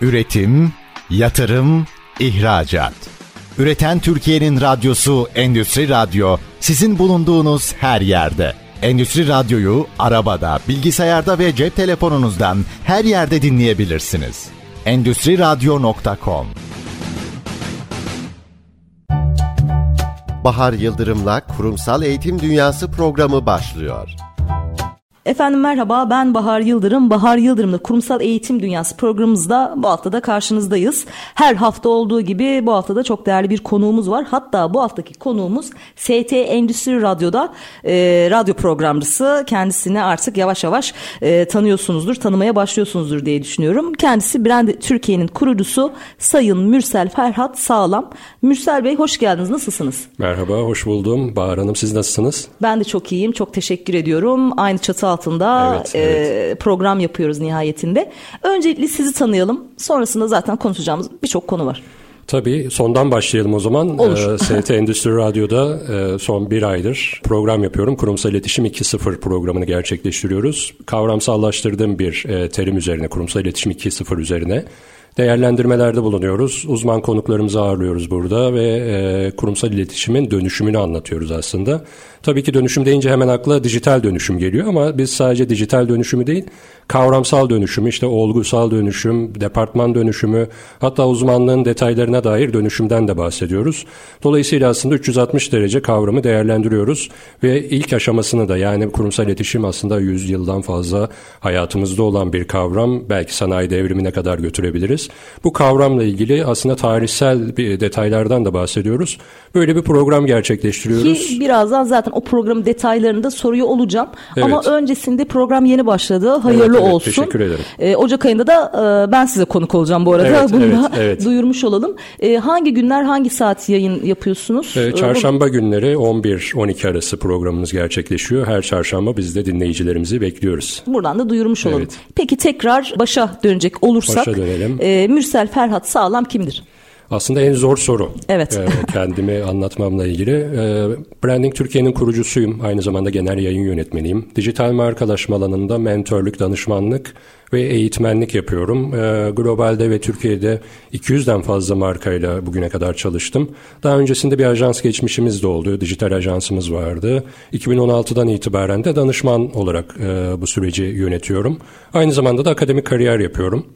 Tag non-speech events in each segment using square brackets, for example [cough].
Üretim, yatırım, ihracat. Üreten Türkiye'nin radyosu Endüstri Radyo sizin bulunduğunuz her yerde. Endüstri Radyo'yu arabada, bilgisayarda ve cep telefonunuzdan her yerde dinleyebilirsiniz. Endüstri Radyo.com Bahar Yıldırım'la Kurumsal Eğitim Dünyası programı başlıyor. Efendim merhaba ben Bahar Yıldırım. Bahar Yıldırım'la Kurumsal Eğitim Dünyası programımızda bu hafta da karşınızdayız. Her hafta olduğu gibi bu hafta da çok değerli bir konuğumuz var. Hatta bu haftaki konuğumuz ST Endüstri Radyo'da e, radyo programcısı. Kendisini artık yavaş yavaş e, tanıyorsunuzdur, tanımaya başlıyorsunuzdur diye düşünüyorum. Kendisi Brand Türkiye'nin kurucusu Sayın Mürsel Ferhat Sağlam. Mürsel Bey hoş geldiniz. Nasılsınız? Merhaba, hoş buldum. Bahar Hanım siz nasılsınız? Ben de çok iyiyim. Çok teşekkür ediyorum. Aynı çatı altında Evet, e, evet. program yapıyoruz nihayetinde. Öncelikle sizi tanıyalım. Sonrasında zaten konuşacağımız birçok konu var. Tabii sondan başlayalım o zaman. Olur. [laughs] Ee, ST Endüstri Radyo'da e, son bir aydır program yapıyorum. Kurumsal İletişim 2.0 programını gerçekleştiriyoruz. Kavramsallaştırdığım bir e, terim üzerine, kurumsal İletişim 2.0 üzerine değerlendirmelerde bulunuyoruz. Uzman konuklarımızı ağırlıyoruz burada ve e, kurumsal iletişimin dönüşümünü anlatıyoruz aslında. Tabii ki dönüşüm deyince hemen akla dijital dönüşüm geliyor ama biz sadece dijital dönüşümü değil, kavramsal dönüşümü, işte olgusal dönüşüm, departman dönüşümü, hatta uzmanlığın detaylarına dair dönüşümden de bahsediyoruz. Dolayısıyla aslında 360 derece kavramı değerlendiriyoruz ve ilk aşamasını da yani kurumsal iletişim aslında 100 yıldan fazla hayatımızda olan bir kavram. Belki sanayi devrimine kadar götürebiliriz. Bu kavramla ilgili aslında tarihsel bir detaylardan da bahsediyoruz. Böyle bir program gerçekleştiriyoruz. Ki birazdan zaten o programın detaylarında soruyor olacağım. Evet. Ama öncesinde program yeni başladı. Hayırlı Evet, evet, olsun. teşekkür ederim. Ee, Ocak ayında da e, ben size konuk olacağım bu arada. Evet, [laughs] Bunu evet, da evet. duyurmuş olalım. Ee, hangi günler hangi saat yayın yapıyorsunuz? Ee, Çarşamba günleri 11-12 arası programımız gerçekleşiyor. Her çarşamba biz de dinleyicilerimizi bekliyoruz. Buradan da duyurmuş olalım. Evet. Peki tekrar başa dönecek olursak Başa dönelim. e, Mürsel Ferhat Sağlam kimdir? Aslında en zor soru. Evet. Ee, kendimi [laughs] anlatmamla ilgili. Ee, Branding Türkiye'nin kurucusuyum. Aynı zamanda genel yayın yönetmeniyim. Dijital markalaşma alanında mentörlük, danışmanlık ve eğitmenlik yapıyorum. Ee, globalde ve Türkiye'de 200'den fazla markayla bugüne kadar çalıştım. Daha öncesinde bir ajans geçmişimiz de oldu. Dijital ajansımız vardı. 2016'dan itibaren de danışman olarak e, bu süreci yönetiyorum. Aynı zamanda da akademik kariyer yapıyorum.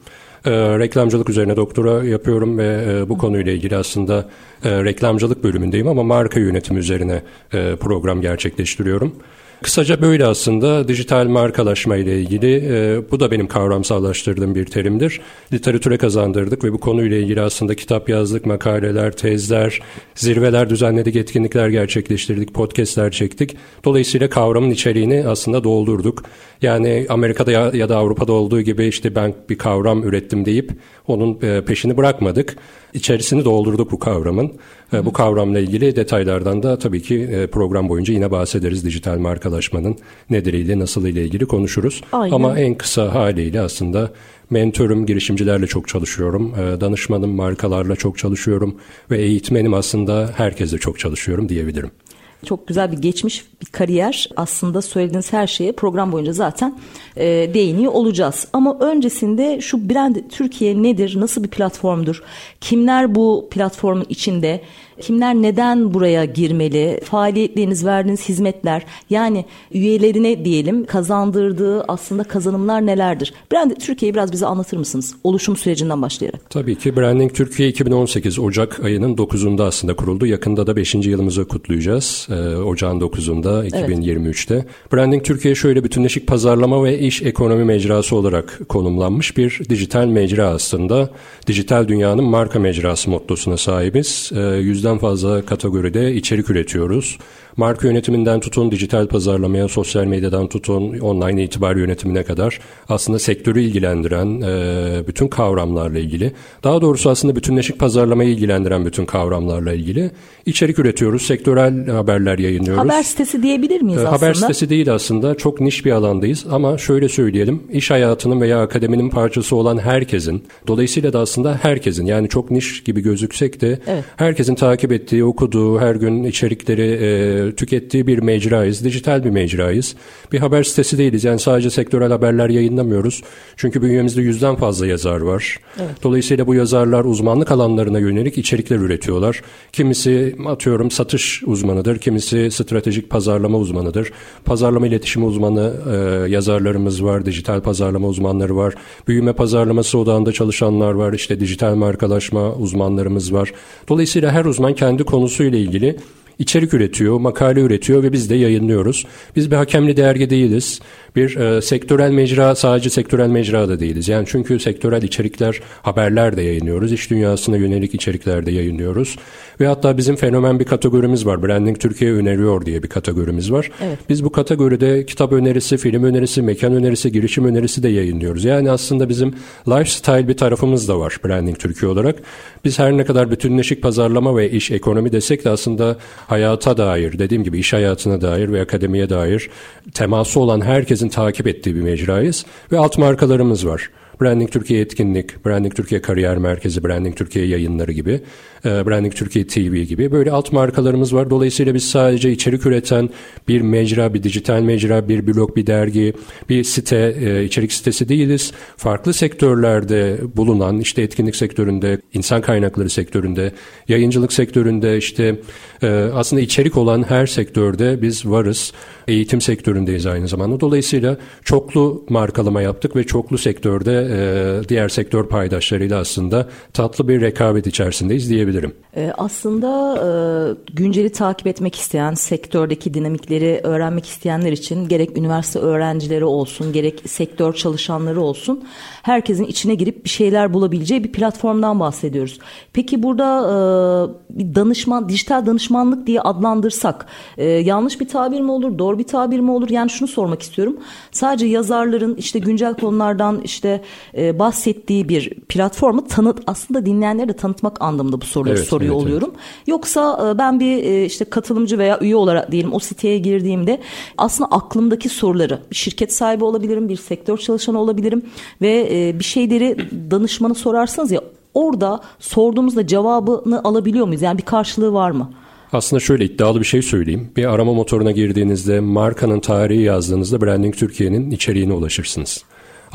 E, reklamcılık üzerine doktora yapıyorum ve e, bu konuyla ilgili aslında e, reklamcılık bölümündeyim ama marka yönetimi üzerine e, program gerçekleştiriyorum. Kısaca böyle aslında dijital markalaşma ile ilgili e, bu da benim kavramsallaştırdığım bir terimdir. Literatüre kazandırdık ve bu konuyla ilgili aslında kitap yazdık, makaleler, tezler, zirveler düzenledik, etkinlikler gerçekleştirdik, podcastler çektik. Dolayısıyla kavramın içeriğini aslında doldurduk. Yani Amerika'da ya, ya da Avrupa'da olduğu gibi işte ben bir kavram ürettim deyip onun e, peşini bırakmadık. İçerisini doldurduk bu kavramın. E, bu kavramla ilgili detaylardan da tabii ki e, program boyunca yine bahsederiz. Dijital markalaşmanın nedeniyle nasıl ile ilgili konuşuruz. Aynen. Ama en kısa haliyle aslında mentörüm, girişimcilerle çok çalışıyorum. Danışmanım, markalarla çok çalışıyorum. Ve eğitmenim aslında herkesle çok çalışıyorum diyebilirim. Çok güzel bir geçmiş bir kariyer. Aslında söylediğiniz her şeye program boyunca zaten e, değiniyor olacağız. Ama öncesinde şu brand Türkiye nedir? Nasıl bir platformdur? Kimler bu platformun içinde? Kimler neden buraya girmeli? Faaliyetleriniz, verdiğiniz hizmetler yani üyelerine diyelim kazandırdığı aslında kazanımlar nelerdir? Brand Türkiye'yi biraz bize anlatır mısınız? Oluşum sürecinden başlayarak. Tabii ki Branding Türkiye 2018 Ocak ayının 9'unda aslında kuruldu. Yakında da 5. yılımızı kutlayacağız. Ee, Ocağın 9'unda 2023'te. Branding Türkiye şöyle bütünleşik pazarlama ve iş ekonomi mecrası olarak konumlanmış bir dijital mecra aslında. Dijital dünyanın marka mecrası mottosuna sahibiz. Ee, yüzden fazla kategoride içerik üretiyoruz. Marka yönetiminden tutun, dijital pazarlamaya, sosyal medyadan tutun, online itibar yönetimine kadar aslında sektörü ilgilendiren e, bütün kavramlarla ilgili, daha doğrusu aslında bütünleşik pazarlamayı ilgilendiren bütün kavramlarla ilgili içerik üretiyoruz, sektörel haberler yayınlıyoruz. Haber sitesi diyebilir miyiz Ee, aslında? Haber sitesi değil aslında. Çok niş bir alandayız ama şöyle söyleyelim. iş hayatının veya akademinin parçası olan herkesin, dolayısıyla da aslında herkesin yani çok niş gibi gözüksek de Evet. herkesin takip takip ettiği, okuduğu, her gün içerikleri e, tükettiği bir mecrayız. Dijital bir mecrayız. Bir haber sitesi değiliz. Yani sadece sektörel haberler yayınlamıyoruz. Çünkü bünyemizde yüzden fazla yazar var. Evet. Dolayısıyla bu yazarlar uzmanlık alanlarına yönelik içerikler üretiyorlar. Kimisi atıyorum satış uzmanıdır, kimisi stratejik pazarlama uzmanıdır. Pazarlama iletişimi uzmanı e, yazarlarımız var, dijital pazarlama uzmanları var. Büyüme pazarlaması odağında çalışanlar var, işte dijital markalaşma uzmanlarımız var. Dolayısıyla her uzman kendi konusuyla ilgili içerik üretiyor, makale üretiyor ve biz de yayınlıyoruz. Biz bir hakemli dergi değiliz bir e, sektörel mecra sadece sektörel mecra da değiliz. Yani çünkü sektörel içerikler, haberler de yayınlıyoruz. İş dünyasına yönelik içerikler de yayınlıyoruz. Ve hatta bizim fenomen bir kategorimiz var. Branding Türkiye öneriyor diye bir kategorimiz var. Evet. Biz bu kategoride kitap önerisi, film önerisi, mekan önerisi, girişim önerisi de yayınlıyoruz. Yani aslında bizim lifestyle bir tarafımız da var Branding Türkiye olarak. Biz her ne kadar bütünleşik pazarlama ve iş ekonomi desek de aslında hayata dair, dediğim gibi iş hayatına dair ve akademiye dair teması olan herkesin takip ettiği bir mecrayız ve alt markalarımız var. Branding Türkiye Etkinlik, Branding Türkiye Kariyer Merkezi, Branding Türkiye yayınları gibi, e, Branding Türkiye TV gibi böyle alt markalarımız var. Dolayısıyla biz sadece içerik üreten bir mecra, bir dijital mecra, bir blog, bir dergi, bir site, e, içerik sitesi değiliz. Farklı sektörlerde bulunan, işte etkinlik sektöründe, insan kaynakları sektöründe, yayıncılık sektöründe, işte e, aslında içerik olan her sektörde biz varız. Eğitim sektöründeyiz aynı zamanda. Dolayısıyla çoklu markalama yaptık ve çoklu sektörde e, diğer sektör paydaşlarıyla aslında tatlı bir rekabet içerisindeyiz diyebilirim. E, aslında e, günceli takip etmek isteyen, sektördeki dinamikleri öğrenmek isteyenler için gerek üniversite öğrencileri olsun, gerek sektör çalışanları olsun herkesin içine girip bir şeyler bulabileceği bir platformdan bahsediyoruz. Peki burada bir danışman, dijital danışmanlık diye adlandırsak yanlış bir tabir mi olur, doğru bir tabir mi olur? Yani şunu sormak istiyorum. Sadece yazarların işte güncel konulardan işte e, bahsettiği bir platformu tanıt aslında dinleyenleri de tanıtmak anlamında bu soruları evet, soruyor evet, oluyorum. Evet. Yoksa e, ben bir e, işte katılımcı veya üye olarak diyelim o siteye girdiğimde aslında aklımdaki soruları bir şirket sahibi olabilirim, bir sektör çalışanı olabilirim ve e, bir şeyleri danışmanı sorarsanız ya orada sorduğumuzda cevabını alabiliyor muyuz? Yani bir karşılığı var mı? Aslında şöyle iddialı bir şey söyleyeyim. Bir arama motoruna girdiğinizde markanın tarihi yazdığınızda Branding Türkiye'nin içeriğine ulaşırsınız.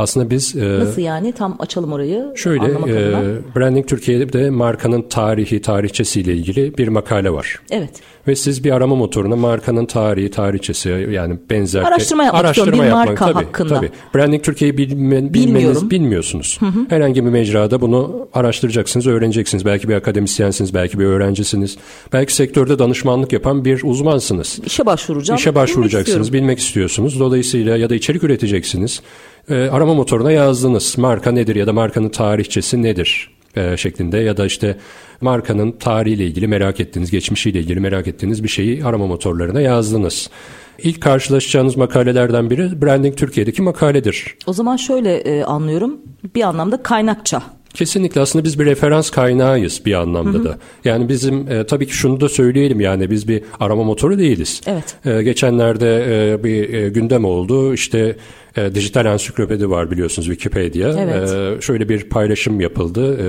Aslında biz... E, Nasıl yani? Tam açalım orayı. Şöyle, e, Branding Türkiye'de markanın tarihi, tarihçesiyle ilgili bir makale var. Evet. Ve siz bir arama motoruna markanın tarihi, tarihçesi yani benzer... Araştırma yapmak araştırma bir yapmak, marka tabii, hakkında. Tabii. Branding Türkiye'yi bilme, bilmeniz, bilmiyorsunuz. Hı hı. Herhangi bir mecrada bunu araştıracaksınız, öğreneceksiniz. Belki bir akademisyensiniz, belki bir öğrencisiniz. Belki sektörde danışmanlık yapan bir uzmansınız. İşe başvuracağım. İşe başvuracaksınız, bilmek, bilmek istiyorsunuz. Dolayısıyla ya da içerik üreteceksiniz e, arama motoruna yazdınız. Marka nedir ya da markanın tarihçesi nedir e, şeklinde ya da işte markanın tarihiyle ilgili merak ettiğiniz, geçmişiyle ilgili merak ettiğiniz bir şeyi arama motorlarına yazdınız. İlk karşılaşacağınız makalelerden biri Branding Türkiye'deki makaledir. O zaman şöyle e, anlıyorum. Bir anlamda kaynakça Kesinlikle aslında biz bir referans kaynağıyız bir anlamda hı hı. da. Yani bizim e, tabii ki şunu da söyleyelim yani biz bir arama motoru değiliz. Evet. E, geçenlerde e, bir e, gündem oldu işte e, dijital ansiklopedi var biliyorsunuz Wikipedia. Evet. E, şöyle bir paylaşım yapıldı. E,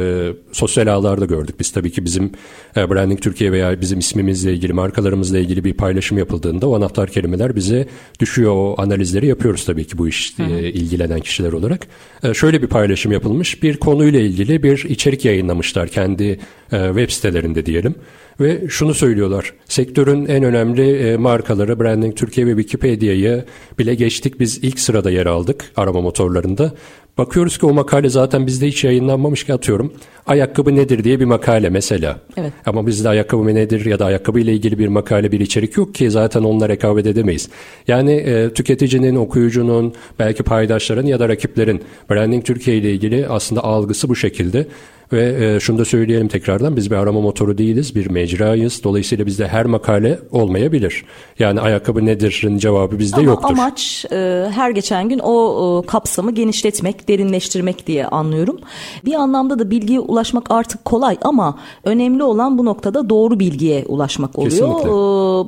sosyal ağlarda gördük. Biz tabii ki bizim e, Branding Türkiye veya bizim ismimizle ilgili, markalarımızla ilgili bir paylaşım yapıldığında o anahtar kelimeler bize düşüyor. O analizleri yapıyoruz tabii ki bu iş e, ilgilenen kişiler olarak. E, şöyle bir paylaşım yapılmış. Bir konuyla ilgili bir içerik yayınlamışlar kendi e, web sitelerinde diyelim. Ve şunu söylüyorlar. Sektörün en önemli e, markaları Branding Türkiye ve Wikipedia'yı bile geçtik. Biz ilk sırada yer aldık arama motorlarında. Bakıyoruz ki o makale zaten bizde hiç yayınlanmamış ki atıyorum. Ayakkabı nedir diye bir makale mesela. Evet. Ama bizde ayakkabı nedir ya da ayakkabı ile ilgili bir makale bir içerik yok ki zaten onunla rekabet edemeyiz. Yani e, tüketicinin, okuyucunun, belki paydaşların ya da rakiplerin Branding Türkiye ile ilgili aslında algısı bu şekilde. Ve e, şunu da söyleyelim tekrardan biz bir arama motoru değiliz, bir mecrayız. Dolayısıyla bizde her makale olmayabilir. Yani ayakkabı nedir'in cevabı bizde Ama yoktur. amaç e, her geçen gün o e, kapsamı genişletmek, derinleştirmek diye anlıyorum. Bir anlamda da bilgiye ulaşmak artık kolay ama önemli olan bu noktada doğru bilgiye ulaşmak oluyor. Kesinlikle. Ee,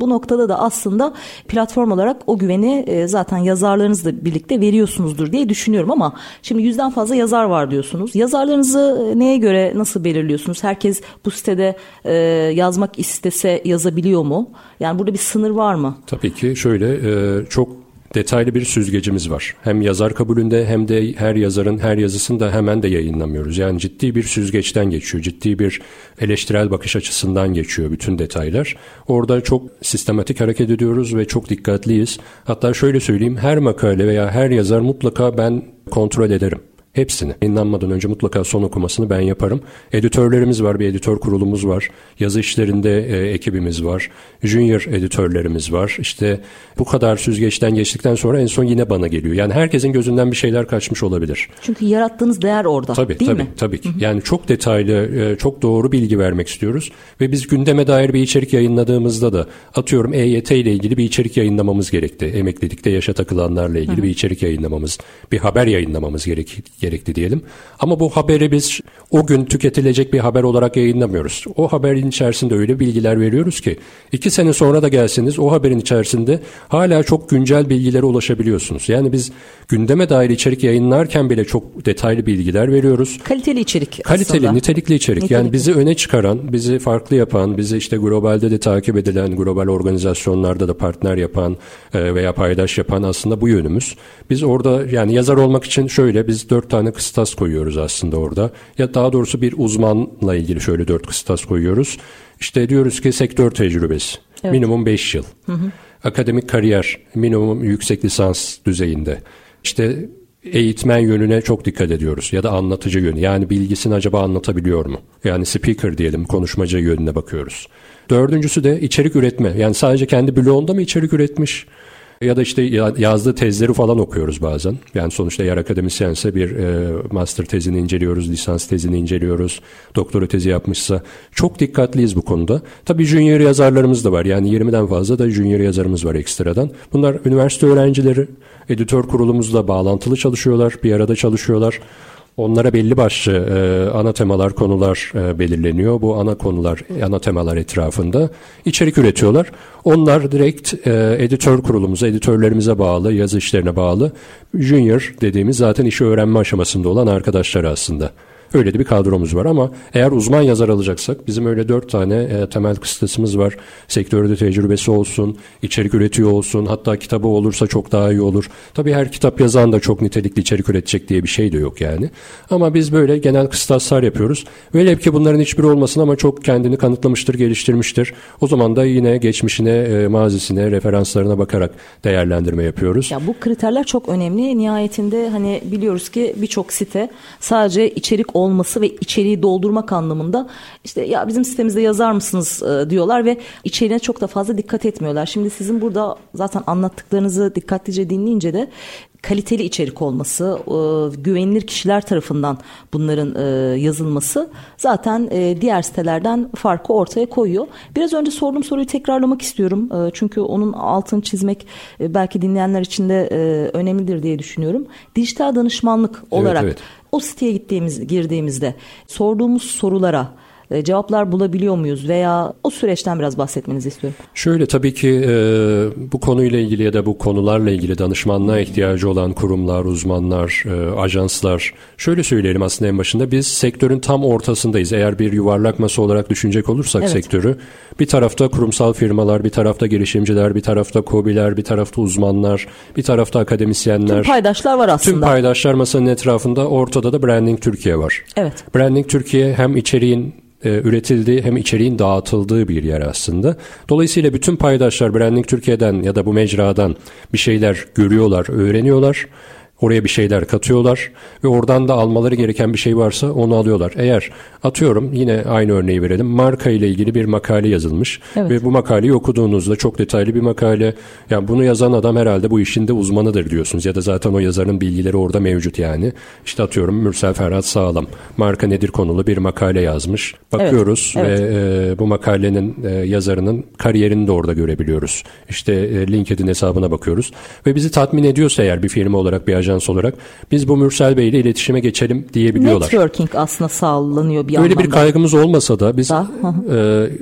bu noktada da aslında platform olarak o güveni e, zaten yazarlarınızla birlikte veriyorsunuzdur diye düşünüyorum ama şimdi yüzden fazla yazar var diyorsunuz. Yazarlarınızı e, neye göre nasıl belirliyorsunuz? Herkes bu sitede e, yazmak istese yazabiliyor mu? Yani burada bir sınır var mı? Tabii ki şöyle e, çok detaylı bir süzgecimiz var. Hem yazar kabulünde hem de her yazarın her yazısını da hemen de yayınlamıyoruz. Yani ciddi bir süzgeçten geçiyor. Ciddi bir eleştirel bakış açısından geçiyor bütün detaylar. Orada çok sistematik hareket ediyoruz ve çok dikkatliyiz. Hatta şöyle söyleyeyim her makale veya her yazar mutlaka ben kontrol ederim. Hepsini. Yayınlanmadan önce mutlaka son okumasını ben yaparım. Editörlerimiz var, bir editör kurulumuz var. Yazı işlerinde e, ekibimiz var. Junior editörlerimiz var. İşte bu kadar süzgeçten geçtikten sonra en son yine bana geliyor. Yani herkesin gözünden bir şeyler kaçmış olabilir. Çünkü yarattığınız değer orada Tabii değil tabii mi? tabii ki. Yani çok detaylı, e, çok doğru bilgi vermek istiyoruz ve biz gündeme dair bir içerik yayınladığımızda da atıyorum EYT ile ilgili bir içerik yayınlamamız gerekti. Emeklilikte yaşa takılanlarla ilgili bir içerik yayınlamamız, bir haber yayınlamamız gerek, gerekti diyelim. Ama bu haberi biz o gün tüketilecek bir haber olarak yayınlamıyoruz. O haberin içerisinde öyle bilgiler veriyoruz ki iki sene sonra da gelseniz o haberin içerisinde hala çok güncel bilgilere ulaşabiliyorsunuz. Yani biz gündeme dair içerik yayınlarken bile çok detaylı bilgiler veriyoruz. Kaliteli içerik Kaliteli, aslında. nitelikli içerik. Nitelikli. Yani bizi öne çıkaran, bizi farklı yapan, bizi işte globalde de takip edilen, global organizasyonlarda da partner yapan e, veya paydaş yapan aslında bu yönümüz. Biz orada yani yazar olmak için şöyle biz dört tane kıstas koyuyoruz aslında orada. Ya daha doğrusu bir uzmanla ilgili şöyle dört kıstas koyuyoruz. İşte diyoruz ki sektör tecrübesi. Minimum 5 yıl. Akademik kariyer minimum yüksek lisans düzeyinde. İşte eğitmen yönüne çok dikkat ediyoruz ya da anlatıcı yönü. Yani bilgisini acaba anlatabiliyor mu? Yani speaker diyelim konuşmacı yönüne bakıyoruz. Dördüncüsü de içerik üretme. Yani sadece kendi bloğunda mı içerik üretmiş? Ya da işte ya- yazdığı tezleri falan okuyoruz bazen. Yani sonuçta eğer akademisyense bir e, master tezini inceliyoruz, lisans tezini inceliyoruz, doktora tezi yapmışsa çok dikkatliyiz bu konuda. Tabii junior yazarlarımız da var. Yani 20'den fazla da junior yazarımız var ekstradan. Bunlar üniversite öğrencileri, editör kurulumuzla bağlantılı çalışıyorlar, bir arada çalışıyorlar. Onlara belli başlı e, ana temalar, konular e, belirleniyor. Bu ana konular, ana temalar etrafında içerik üretiyorlar. Onlar direkt e, editör kurulumuza, editörlerimize bağlı, yazı işlerine bağlı. Junior dediğimiz zaten işi öğrenme aşamasında olan arkadaşlar aslında. Öyle de bir kadromuz var ama eğer uzman yazar alacaksak bizim öyle dört tane e, temel kıstasımız var. Sektörde tecrübesi olsun, içerik üretiyor olsun, hatta kitabı olursa çok daha iyi olur. Tabii her kitap yazan da çok nitelikli içerik üretecek diye bir şey de yok yani. Ama biz böyle genel kıstaslar yapıyoruz. Velev ki bunların hiçbiri olmasın ama çok kendini kanıtlamıştır, geliştirmiştir. O zaman da yine geçmişine, e, mazisine, referanslarına bakarak değerlendirme yapıyoruz. Ya bu kriterler çok önemli. Nihayetinde hani biliyoruz ki birçok site sadece içerik olması ve içeriği doldurmak anlamında işte ya bizim sitemizde yazar mısınız e, diyorlar ve içeriğine çok da fazla dikkat etmiyorlar. Şimdi sizin burada zaten anlattıklarınızı dikkatlice dinleyince de kaliteli içerik olması, e, güvenilir kişiler tarafından bunların e, yazılması zaten e, diğer sitelerden farkı ortaya koyuyor. Biraz önce sorduğum soruyu tekrarlamak istiyorum. E, çünkü onun altını çizmek e, belki dinleyenler için de e, önemlidir diye düşünüyorum. Dijital danışmanlık olarak evet. o siteye gittiğimiz girdiğimizde sorduğumuz sorulara e, cevaplar bulabiliyor muyuz veya o süreçten biraz bahsetmenizi istiyorum. Şöyle tabii ki e, bu konuyla ilgili ya da bu konularla ilgili danışmanlığa ihtiyacı olan kurumlar, uzmanlar, e, ajanslar şöyle söyleyelim aslında en başında biz sektörün tam ortasındayız. Eğer bir yuvarlak masa olarak düşünecek olursak Evet. sektörü bir tarafta kurumsal firmalar, bir tarafta girişimciler, bir tarafta KOBİ'ler, bir tarafta uzmanlar, bir tarafta akademisyenler. Tüm paydaşlar var Tüm aslında. paydaşlar masanın etrafında ortada da Branding Türkiye var. Evet. Branding Türkiye hem içeriğin e, üretildiği hem içeriğin dağıtıldığı bir yer aslında. Dolayısıyla bütün paydaşlar Branding Türkiye'den ya da bu mecradan bir şeyler görüyorlar, öğreniyorlar. Oraya bir şeyler katıyorlar ve oradan da almaları gereken bir şey varsa onu alıyorlar. Eğer atıyorum yine aynı örneği verelim. Marka ile ilgili bir makale yazılmış Evet. ve bu makaleyi okuduğunuzda çok detaylı bir makale. Yani bunu yazan adam herhalde bu işin de uzmanıdır diyorsunuz ya da zaten o yazarın bilgileri orada mevcut yani. İşte atıyorum Mürsel Ferhat Sağlam marka nedir konulu bir makale yazmış. Bakıyoruz Evet, ve e, bu makalenin e, yazarının kariyerini de orada görebiliyoruz. İşte e, LinkedIn hesabına bakıyoruz ve bizi tatmin ediyorsa eğer bir firma olarak bir ajans ajans olarak biz bu Mürsel Bey ile iletişime geçelim diyebiliyorlar. Networking aslında sağlanıyor bir öyle anlamda. bir kaygımız olmasa da biz Da, e,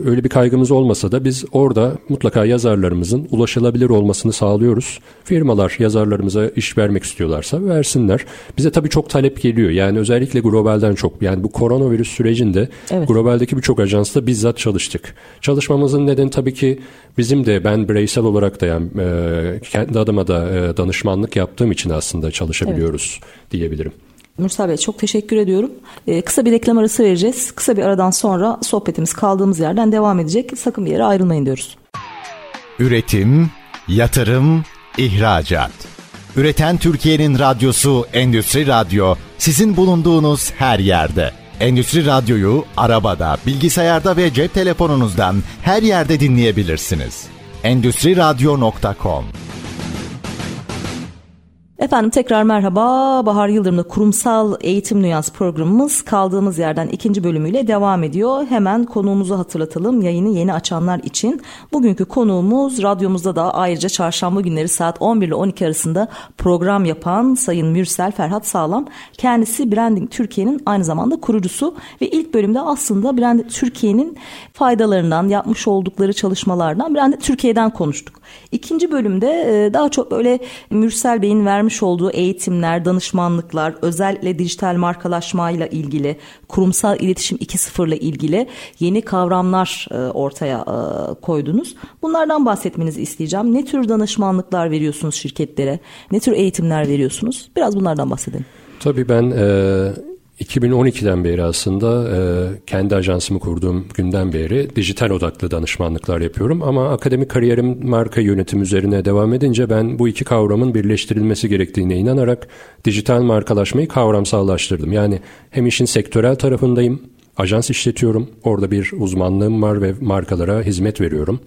öyle bir kaygımız olmasa da biz orada mutlaka yazarlarımızın ulaşılabilir olmasını sağlıyoruz. Firmalar yazarlarımıza iş vermek istiyorlarsa versinler. Bize tabii çok talep geliyor. Yani özellikle globalden çok. Yani bu koronavirüs sürecinde Evet. globaldeki birçok ajansla bizzat çalıştık. Çalışmamızın nedeni tabii ki bizim de ben bireysel olarak da yani e, kendi adıma da e, danışmanlık yaptığım için aslında çalışabiliyoruz diyebilirim. Mürsel Bey çok teşekkür ediyorum. Ee, kısa bir reklam arası vereceğiz. Kısa bir aradan sonra sohbetimiz kaldığımız yerden devam edecek. Sakın bir yere ayrılmayın diyoruz. Üretim, yatırım, ihracat. Üreten Türkiye'nin radyosu Endüstri Radyo sizin bulunduğunuz her yerde. Endüstri Radyo'yu arabada, bilgisayarda ve cep telefonunuzdan her yerde dinleyebilirsiniz. Endüstriradyo.com Efendim tekrar merhaba. Bahar Yıldırım'da Kurumsal Eğitim Dünyası programımız kaldığımız yerden ikinci bölümüyle devam ediyor. Hemen konuğumuzu hatırlatalım yayını yeni açanlar için. Bugünkü konuğumuz radyomuzda da ayrıca çarşamba günleri saat 11 ile 12 arasında program yapan Sayın Mürsel Ferhat Sağlam. Kendisi Branding Türkiye'nin aynı zamanda kurucusu ve ilk bölümde aslında Branding Türkiye'nin faydalarından, yapmış oldukları çalışmalardan, Branding Türkiye'den konuştuk. İkinci bölümde e, daha çok böyle Mürsel Bey'in vermiş olduğu eğitimler, danışmanlıklar, özellikle dijital markalaşmayla ilgili, kurumsal iletişim 2.0 ile ilgili yeni kavramlar e, ortaya e, koydunuz. Bunlardan bahsetmenizi isteyeceğim. Ne tür danışmanlıklar veriyorsunuz şirketlere? Ne tür eğitimler veriyorsunuz? Biraz bunlardan bahsedelim. Tabii ben e, 2012'den beri aslında e, kendi ajansımı kurduğum günden beri dijital odaklı danışmanlıklar yapıyorum. Ama akademik kariyerim marka yönetim üzerine devam edince ben bu iki kavramın birleştirilmesi gerektiğine inanarak dijital markalaşmayı kavramsallaştırdım. Yani hem işin sektörel tarafındayım, ajans işletiyorum, orada bir uzmanlığım var ve markalara hizmet veriyorum.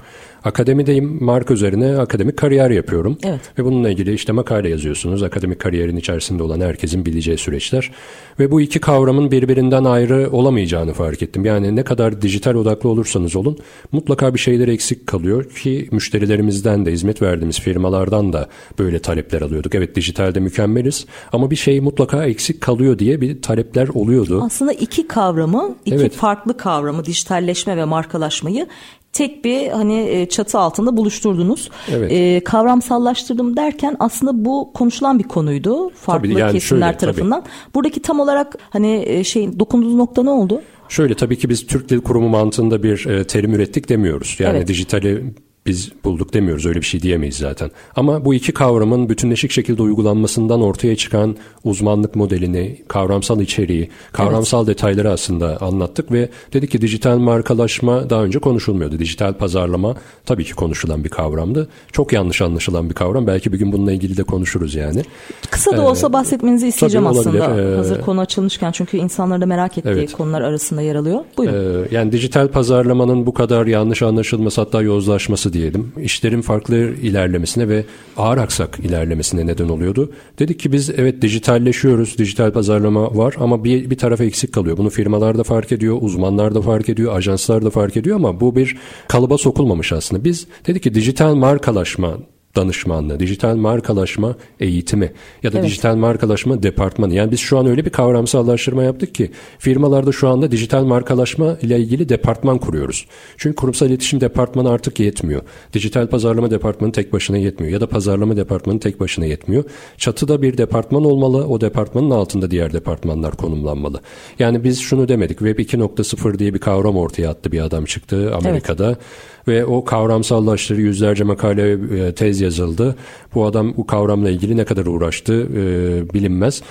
Akademideyim, marka üzerine akademik kariyer yapıyorum. Evet. Ve bununla ilgili işte makale yazıyorsunuz. Akademik kariyerin içerisinde olan herkesin bileceği süreçler. Ve bu iki kavramın birbirinden ayrı olamayacağını fark ettim. Yani ne kadar dijital odaklı olursanız olun mutlaka bir şeyler eksik kalıyor ki müşterilerimizden de hizmet verdiğimiz firmalardan da böyle talepler alıyorduk. Evet dijitalde mükemmeliz ama bir şey mutlaka eksik kalıyor diye bir talepler oluyordu. Aslında iki kavramı, iki Evet. farklı kavramı, dijitalleşme ve markalaşmayı tek bir hani e, çatı altında buluşturdunuz. Evet. E, kavramsallaştırdım derken aslında bu konuşulan bir konuydu farklı Tabii, yani kesimler şöyle, tabii. tarafından. Buradaki tam olarak hani e, şey dokunduğunuz nokta ne oldu? Şöyle tabii ki biz Türk Dil Kurumu mantığında bir e, terim ürettik demiyoruz. Yani Evet. dijitali biz bulduk demiyoruz. Öyle bir şey diyemeyiz zaten. Ama bu iki kavramın bütünleşik şekilde uygulanmasından ortaya çıkan uzmanlık modelini, kavramsal içeriği, kavramsal detayları aslında anlattık ve dedik ki dijital markalaşma daha önce konuşulmuyordu. Dijital pazarlama tabii ki konuşulan bir kavramdı. Çok yanlış anlaşılan bir kavram. Belki bir gün bununla ilgili de konuşuruz yani. Kısa da olsa bahsetmenizi isteyeceğim olabilir. aslında. Ee, Hazır konu açılmışken çünkü insanların da merak ettiği Evet. konular arasında yer alıyor. Buyurun. Ee, yani dijital pazarlamanın bu kadar yanlış anlaşılması hatta yozlaşması diyelim. işlerin farklı ilerlemesine ve ağır aksak ilerlemesine neden oluyordu. Dedik ki biz evet dijitalleşiyoruz, dijital pazarlama var ama bir, bir taraf eksik kalıyor. Bunu firmalar da fark ediyor, uzmanlar da fark ediyor, ajanslar da fark ediyor ama bu bir kalıba sokulmamış aslında. Biz dedik ki dijital markalaşma danışmanlığı, dijital markalaşma eğitimi ya da Evet. dijital markalaşma departmanı. Yani biz şu an öyle bir kavramsallaştırma yaptık ki firmalarda şu anda dijital markalaşma ile ilgili departman kuruyoruz. Çünkü kurumsal iletişim departmanı artık yetmiyor. Dijital pazarlama departmanı tek başına yetmiyor ya da pazarlama departmanı tek başına yetmiyor. Çatıda bir departman olmalı. O departmanın altında diğer departmanlar konumlanmalı. Yani biz şunu demedik. Web 2.0 diye bir kavram ortaya attı bir adam çıktı Amerika'da ve o kavramsallaştırı yüzlerce makale e, tez yazıldı. Bu adam bu kavramla ilgili ne kadar uğraştı e, bilinmez.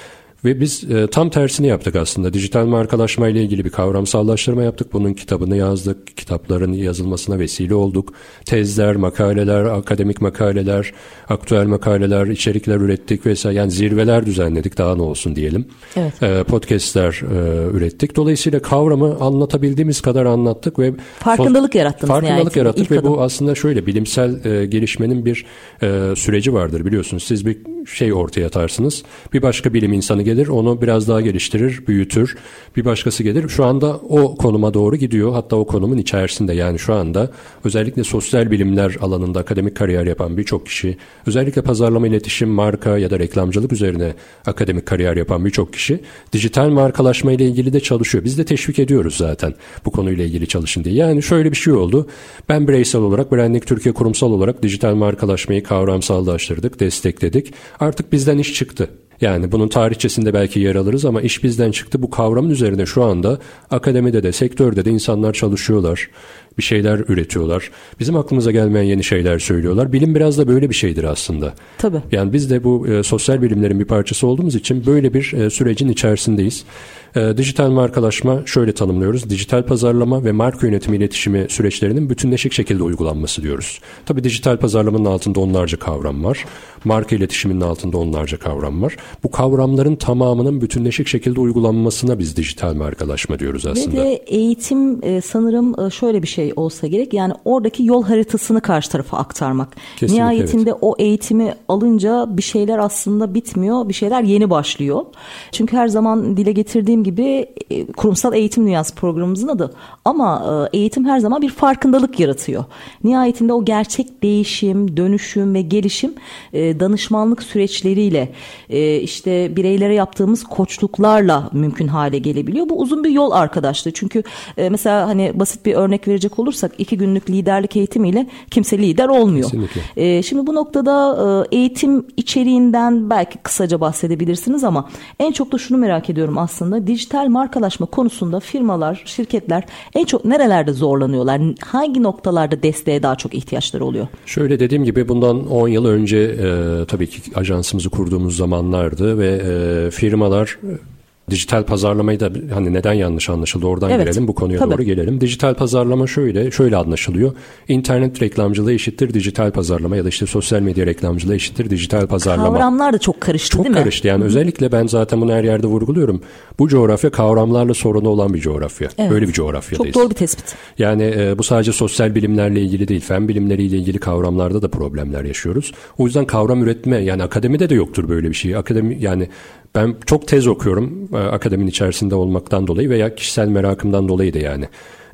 Ve biz e, tam tersini yaptık aslında. Dijital markalaşma ile ilgili bir kavramsallaştırma yaptık. Bunun kitabını yazdık. Kitapların yazılmasına vesile olduk. Tezler, makaleler, akademik makaleler, aktüel makaleler, içerikler ürettik vesaire. Yani zirveler düzenledik daha ne olsun diyelim. Evet. E, podcastler e, ürettik. Dolayısıyla kavramı anlatabildiğimiz kadar anlattık ve Farkındalık yarattınız Farkındalık yarattık ve adım. bu aslında şöyle bilimsel e, gelişmenin bir e, süreci vardır biliyorsunuz. Siz bir şey ortaya atarsınız. Bir başka bilim insanı gelir onu biraz daha geliştirir, büyütür. Bir başkası gelir. Şu anda o konuma doğru gidiyor. Hatta o konumun içerisinde yani şu anda özellikle sosyal bilimler alanında akademik kariyer yapan birçok kişi, özellikle pazarlama, iletişim, marka ya da reklamcılık üzerine akademik kariyer yapan birçok kişi dijital markalaşma ile ilgili de çalışıyor. Biz de teşvik ediyoruz zaten bu konuyla ilgili çalışın diye. Yani şöyle bir şey oldu. Ben bireysel olarak Branding Türkiye kurumsal olarak dijital markalaşmayı kavramsallaştırdık, destekledik. Artık bizden iş çıktı. Yani bunun tarihçesinde belki yer alırız ama iş bizden çıktı. Bu kavramın üzerine şu anda akademide de sektörde de insanlar çalışıyorlar. Bir şeyler üretiyorlar. Bizim aklımıza gelmeyen yeni şeyler söylüyorlar. Bilim biraz da böyle bir şeydir aslında. Tabii. Yani biz de bu e, sosyal bilimlerin bir parçası olduğumuz için böyle bir e, sürecin içerisindeyiz. E, dijital markalaşma şöyle tanımlıyoruz. Dijital pazarlama ve marka yönetimi iletişimi süreçlerinin bütünleşik şekilde uygulanması diyoruz. Tabii dijital pazarlamanın altında onlarca kavram var. Marka iletişiminin altında onlarca kavram var. Bu kavramların tamamının bütünleşik şekilde uygulanmasına biz dijital markalaşma diyoruz aslında. Ve de eğitim e, sanırım e, şöyle bir şey olsa gerek. Yani oradaki yol haritasını karşı tarafa aktarmak. Kesinlikle, Nihayetinde evet. o eğitimi alınca bir şeyler aslında bitmiyor. Bir şeyler yeni başlıyor. Çünkü her zaman dile getirdiğim gibi e, kurumsal eğitim dünyası programımızın adı. Ama e, eğitim her zaman bir farkındalık yaratıyor. Nihayetinde o gerçek değişim, dönüşüm ve gelişim e, danışmanlık süreçleriyle e, işte bireylere yaptığımız koçluklarla mümkün hale gelebiliyor. Bu uzun bir yol arkadaşlığı. Çünkü e, mesela hani basit bir örnek verecek olursak iki günlük liderlik eğitimiyle kimse lider olmuyor. Kesinlikle. E, şimdi bu noktada e, eğitim içeriğinden belki kısaca bahsedebilirsiniz ama en çok da şunu merak ediyorum aslında dijital markalaşma konusunda firmalar, şirketler en çok nerelerde zorlanıyorlar? Hangi noktalarda desteğe daha çok ihtiyaçları oluyor? Şöyle dediğim gibi bundan 10 yıl önce e, tabii ki ajansımızı kurduğumuz zamanlardı ve e, firmalar Dijital pazarlamayı da hani neden yanlış anlaşıldı oradan Evet, girelim bu konuya tabii. doğru gelelim. Dijital pazarlama şöyle şöyle anlaşılıyor. İnternet reklamcılığı eşittir dijital pazarlama ya da işte sosyal medya reklamcılığı eşittir dijital pazarlama. Kavramlar da çok karıştı Çok değil mi? karıştı yani özellikle ben zaten bunu her yerde vurguluyorum. Bu coğrafya kavramlarla sorunu olan bir coğrafya. Evet. Böyle bir coğrafyadayız. Çok doğru bir tespit. Yani e, bu sadece sosyal bilimlerle ilgili değil, fen bilimleriyle ilgili kavramlarda da problemler yaşıyoruz. O yüzden kavram üretme yani akademide de yoktur böyle bir şey. Akademi yani ben çok tez okuyorum e, akademinin içerisinde olmaktan dolayı veya kişisel merakımdan dolayı da yani.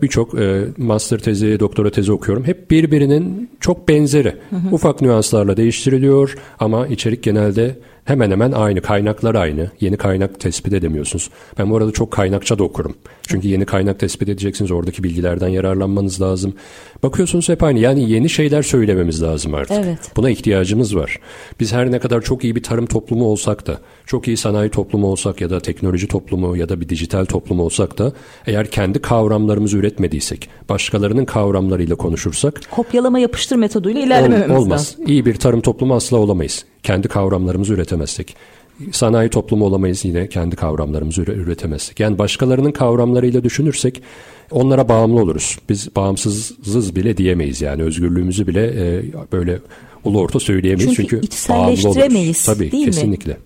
Birçok e, master tezi, doktora tezi okuyorum. Hep birbirinin çok benzeri. Ufak nüanslarla değiştiriliyor ama içerik genelde hemen hemen aynı. Kaynaklar aynı. Yeni kaynak tespit edemiyorsunuz. Ben bu arada çok kaynakça da okurum. Çünkü yeni kaynak tespit edeceksiniz. Oradaki bilgilerden yararlanmanız lazım. Bakıyorsunuz hep aynı. Yani yeni şeyler söylememiz lazım artık. Evet. Buna ihtiyacımız var. Biz her ne kadar çok iyi bir tarım toplumu olsak da, çok iyi sanayi toplumu olsak ya da teknoloji toplumu ya da bir dijital toplum olsak da eğer kendi kavramlarımızı üretmediysek, başkalarının kavramlarıyla konuşursak Kopyalama yapıştır metoduyla ol- ilerlemememiz olmaz. lazım. İyi bir tarım toplumu asla olamayız. Kendi kavramlarımızı üretemezsek. Sanayi toplumu olamayız yine kendi kavramlarımızı üre- üretemezsek. Yani başkalarının kavramlarıyla düşünürsek onlara bağımlı oluruz. Biz bağımsızız bile diyemeyiz yani özgürlüğümüzü bile e, böyle ulu orta söyleyemeyiz. Çünkü Çünkü, içselleştiremeyiz. Tabii değil mi? kesinlikle.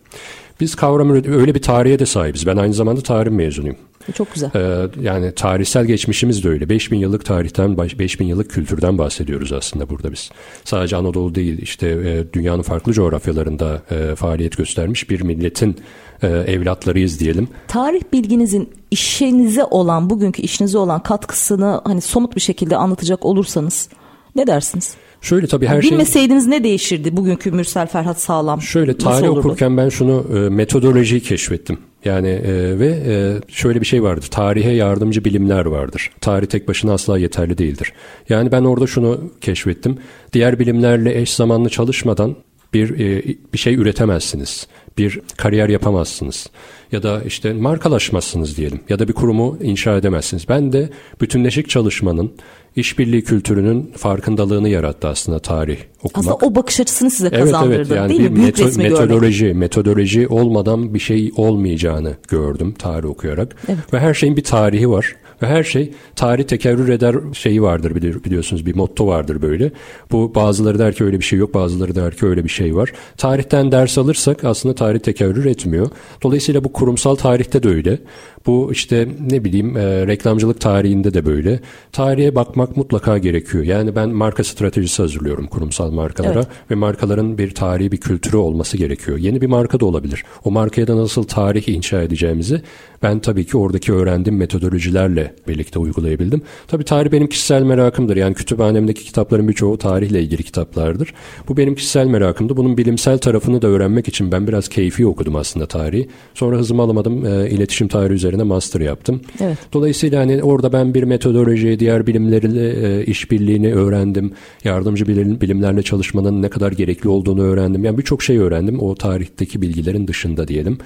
Biz kavram öyle bir tarihe de sahibiz. Ben aynı zamanda tarih mezunuyum. Çok güzel. Ee, yani tarihsel geçmişimiz de öyle. 5000 yıllık tarihten, baş- 5000 yıllık kültürden bahsediyoruz aslında burada biz. Sadece Anadolu değil, işte e, dünyanın farklı coğrafyalarında e, faaliyet göstermiş bir milletin e, evlatlarıyız diyelim. Tarih bilginizin işinize olan, bugünkü işinize olan katkısını hani somut bir şekilde anlatacak olursanız ne dersiniz? Şöyle tabii her şey Bilmeseydiniz ne değişirdi bugünkü Mürsel Ferhat Sağlam? Şöyle tarih okurken ben şunu e, metodolojiyi keşfettim. Yani e, ve e, şöyle bir şey vardır. Tarihe yardımcı bilimler vardır. Tarih tek başına asla yeterli değildir. Yani ben orada şunu keşfettim. Diğer bilimlerle eş zamanlı çalışmadan bir e, bir şey üretemezsiniz. Bir kariyer yapamazsınız. Ya da işte markalaşmazsınız diyelim. Ya da bir kurumu inşa edemezsiniz. Ben de bütünleşik çalışmanın, işbirliği kültürünün farkındalığını yarattı aslında tarih okumak. Aslında o bakış açısını size Evet kazandırdı evet yani değil bir mi? Büyük meto- resmi görmek. metodoloji metodoloji olmadan bir şey olmayacağını gördüm tarih okuyarak Evet. ve her şeyin bir tarihi var Ve her şey tarih tekerrür eder şeyi vardır biliyorsunuz bir motto vardır böyle. Bu bazıları der ki öyle bir şey yok bazıları der ki öyle bir şey var. Tarihten ders alırsak aslında tarih tekerrür etmiyor. Dolayısıyla bu kurumsal tarihte de öyle. Bu işte ne bileyim e, reklamcılık tarihinde de böyle. Tarihe bakmak mutlaka gerekiyor. Yani ben marka stratejisi hazırlıyorum kurumsal markalara evet. ve markaların bir tarihi bir kültürü olması gerekiyor. Yeni bir marka da olabilir. O markaya da nasıl tarih inşa edeceğimizi ben tabii ki oradaki öğrendiğim metodolojilerle birlikte uygulayabildim. Tabii tarih benim kişisel merakımdır. Yani kütüphanemdeki kitapların birçoğu tarihle ilgili kitaplardır. Bu benim kişisel merakımdı. Bunun bilimsel tarafını da öğrenmek için ben biraz keyfi okudum aslında tarihi. Sonra hızımı alamadım. E, iletişim tarihi üzerine master yaptım. Evet. Dolayısıyla hani orada ben bir metodoloji, diğer bilimlerle e, işbirliğini öğrendim. Yardımcı bilim, bilimlerle çalışmanın ne kadar gerekli olduğunu öğrendim. Yani birçok şey öğrendim o tarihteki bilgilerin dışında diyelim.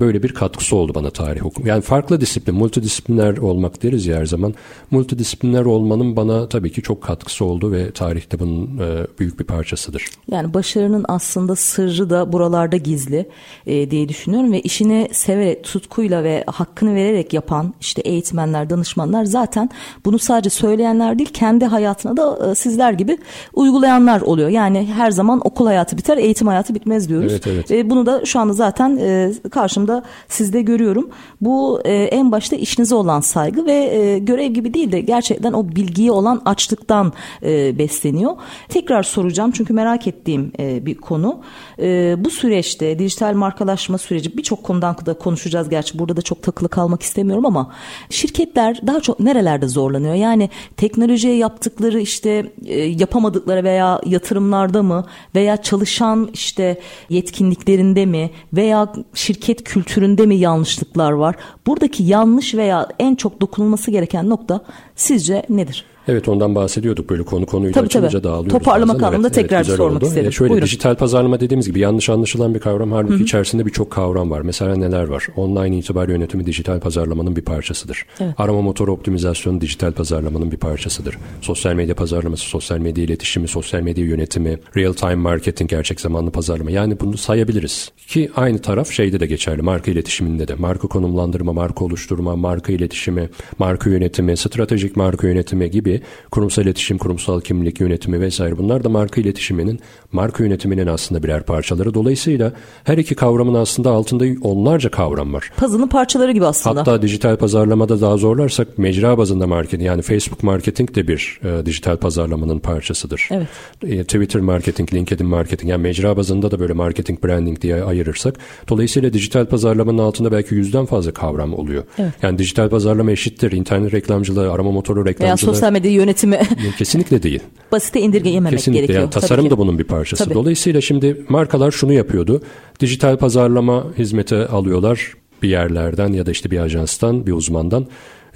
Böyle bir katkısı oldu bana tarih okum. Yani farklı disiplin, multidisipliner olmak deriz ya her zaman. Multidisipliner olmanın bana tabii ki çok katkısı oldu ve tarihte bunun e, büyük bir parçasıdır. Yani başarının aslında sırrı da buralarda gizli e, diye düşünüyorum ve işini severek, tutkuyla ve hakkını vererek yapan işte eğitmenler, danışmanlar zaten bunu sadece söyleyenler değil kendi hayatına da e, sizler gibi uygulayanlar oluyor. Yani her zaman okul hayatı biter, eğitim hayatı bitmez diyoruz. Evet, evet. Ve bunu da şu anda zaten e, karşımda sizde görüyorum. Bu e, en başta işinize olan saygı ve e, görev gibi değil de gerçekten o bilgiye olan açlıktan e, besleniyor. Tekrar soracağım çünkü merak ettiğim e, bir konu. E, bu süreçte dijital markalaşma süreci birçok konudan da konuşacağız. Gerçi burada da çok takılı kalmak istemiyorum ama şirketler daha çok nerelerde zorlanıyor? Yani teknolojiye yaptıkları işte e, yapamadıkları veya yatırımlarda mı veya çalışan işte yetkinliklerinde mi veya şirket kültüründe mi yanlışlıklar var? Buradaki yanlış veya en çok dokunulması gereken nokta sizce nedir? Evet ondan bahsediyorduk böyle konu konuyla tabii, açınca tabii. dağılıyoruz. Toparlamak bazen. anlamında evet, tekrar evet, sormak oldu. istedim. E şöyle Buyurun. dijital pazarlama dediğimiz gibi yanlış anlaşılan bir kavram halbuki Hı-hı. içerisinde birçok kavram var. Mesela neler var? Online itibar yönetimi dijital pazarlamanın bir parçasıdır. Evet. Arama motoru optimizasyonu dijital pazarlamanın bir parçasıdır. Sosyal medya pazarlaması, sosyal medya iletişimi, sosyal medya yönetimi, real time marketing gerçek zamanlı pazarlama. Yani bunu sayabiliriz. Ki aynı taraf şeyde de geçerli. Marka iletişiminde de. Marka konumlandırma, marka oluşturma, marka iletişimi, marka yönetimi, stratejik marka yönetimi gibi kurumsal iletişim, kurumsal kimlik yönetimi vesaire bunlar da marka iletişiminin, marka yönetiminin aslında birer parçaları. Dolayısıyla her iki kavramın aslında altında onlarca kavram var. Puzzle'ın parçaları gibi aslında. Hatta dijital pazarlamada daha zorlarsak mecra bazında marketing yani Facebook marketing de bir e, dijital pazarlamanın parçasıdır. Evet. E, Twitter marketing, LinkedIn marketing yani mecra bazında da böyle marketing branding diye ayırırsak dolayısıyla dijital pazarlamanın altında belki yüzden fazla kavram oluyor. Evet. Yani dijital pazarlama eşittir internet reklamcılığı, arama motoru reklamcılığı. Veya sosyal medya yönetimi. [laughs] Kesinlikle değil. Basite indirgeyememek Kesinlikle. gerekiyor. Yani tasarım da bunun bir parçası. Tabii. Dolayısıyla şimdi markalar şunu yapıyordu. Dijital pazarlama hizmeti alıyorlar bir yerlerden ya da işte bir ajanstan, bir uzmandan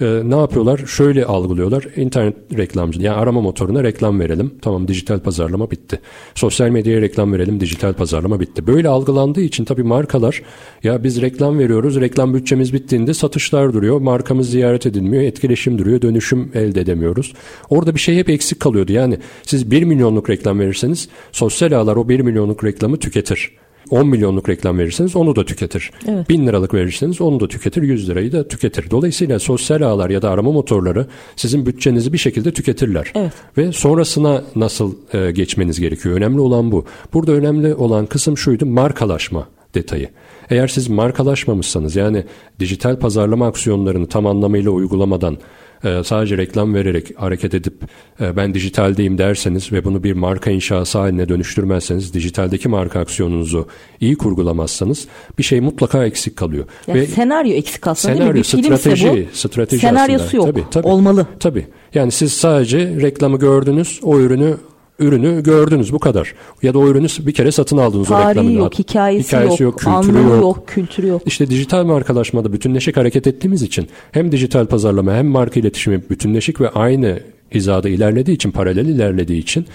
e, ne yapıyorlar? Şöyle algılıyorlar. İnternet reklamcı yani arama motoruna reklam verelim. Tamam dijital pazarlama bitti. Sosyal medyaya reklam verelim. Dijital pazarlama bitti. Böyle algılandığı için tabii markalar ya biz reklam veriyoruz. Reklam bütçemiz bittiğinde satışlar duruyor. Markamız ziyaret edilmiyor. Etkileşim duruyor. Dönüşüm elde edemiyoruz. Orada bir şey hep eksik kalıyordu. Yani siz 1 milyonluk reklam verirseniz sosyal ağlar o 1 milyonluk reklamı tüketir. 10 milyonluk reklam verirseniz onu da tüketir. Evet. 1000 liralık verirseniz onu da tüketir. 100 lirayı da tüketir. Dolayısıyla sosyal ağlar ya da arama motorları sizin bütçenizi bir şekilde tüketirler. Evet. Ve sonrasına nasıl e, geçmeniz gerekiyor? Önemli olan bu. Burada önemli olan kısım şuydu markalaşma detayı. Eğer siz markalaşmamışsanız yani dijital pazarlama aksiyonlarını tam anlamıyla uygulamadan e, sadece reklam vererek hareket edip e, ben dijitaldeyim derseniz ve bunu bir marka inşası haline dönüştürmezseniz dijitaldeki marka aksiyonunuzu iyi kurgulamazsanız bir şey mutlaka eksik kalıyor. Yani ve senaryo eksik aslında senaryo, değil mi? Bir strateji, bu, strateji senaryosu aslında. yok. Tabii, tabii, Olmalı. Tabii. Yani siz sadece reklamı gördünüz, o ürünü ürünü gördünüz bu kadar. Ya da o ürünü bir kere satın aldınız Tarihi o reklamını. yok, hikayesi, hikayesi yok, yok kültürü yok. yok, kültürü yok. İşte dijital markalaşmada bütünleşik hareket ettiğimiz için hem dijital pazarlama hem marka iletişimi bütünleşik ve aynı hizada ilerlediği için, paralel ilerlediği için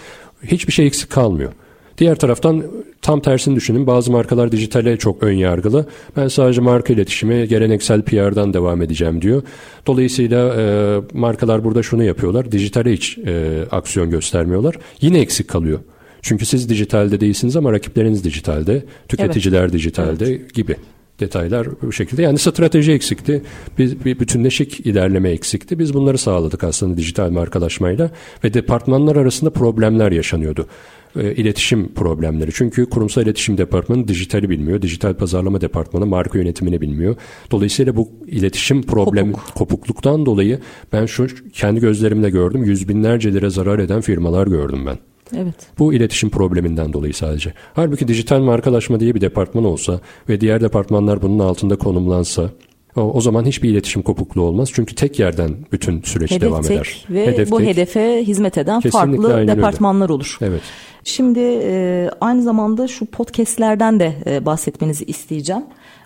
hiçbir şey eksik kalmıyor. Diğer taraftan tam tersini düşünün. Bazı markalar dijitale çok ön yargılı. Ben sadece marka iletişimi, geleneksel PR'dan devam edeceğim diyor. Dolayısıyla e, markalar burada şunu yapıyorlar. Dijitale hiç e, aksiyon göstermiyorlar. Yine eksik kalıyor. Çünkü siz dijitalde değilsiniz ama rakipleriniz dijitalde, tüketiciler evet. dijitalde evet. gibi. detaylar bu şekilde. Yani strateji eksikti. Bir, bir bütünleşik ilerleme eksikti. Biz bunları sağladık aslında dijital markalaşmayla ve departmanlar arasında problemler yaşanıyordu. E, iletişim problemleri. Çünkü kurumsal iletişim departmanı dijitali bilmiyor. Dijital pazarlama departmanı marka yönetimini bilmiyor. Dolayısıyla bu iletişim problem Kopuk. kopukluktan dolayı ben şu kendi gözlerimle gördüm. Yüz binlerce lira zarar eden firmalar gördüm ben. Evet. Bu iletişim probleminden dolayı sadece. Halbuki dijital markalaşma diye bir departman olsa ve diğer departmanlar bunun altında konumlansa o, o zaman hiçbir iletişim kopukluğu olmaz. Çünkü tek yerden bütün süreç Hedef devam tek eder. Ve Hedef bu tek. hedefe hizmet eden Kesinlikle farklı departmanlar öyle. olur. Evet. Şimdi e, aynı zamanda şu podcastlerden de e, bahsetmenizi isteyeceğim.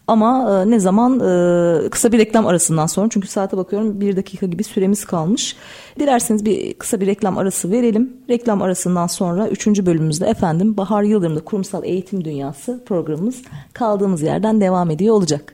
Ama e, ne zaman e, kısa bir reklam arasından sonra çünkü saate bakıyorum bir dakika gibi süremiz kalmış. Dilerseniz bir kısa bir reklam arası verelim. Reklam arasından sonra üçüncü bölümümüzde efendim Bahar Yıldırım'da Kurumsal Eğitim Dünyası programımız kaldığımız yerden devam ediyor olacak.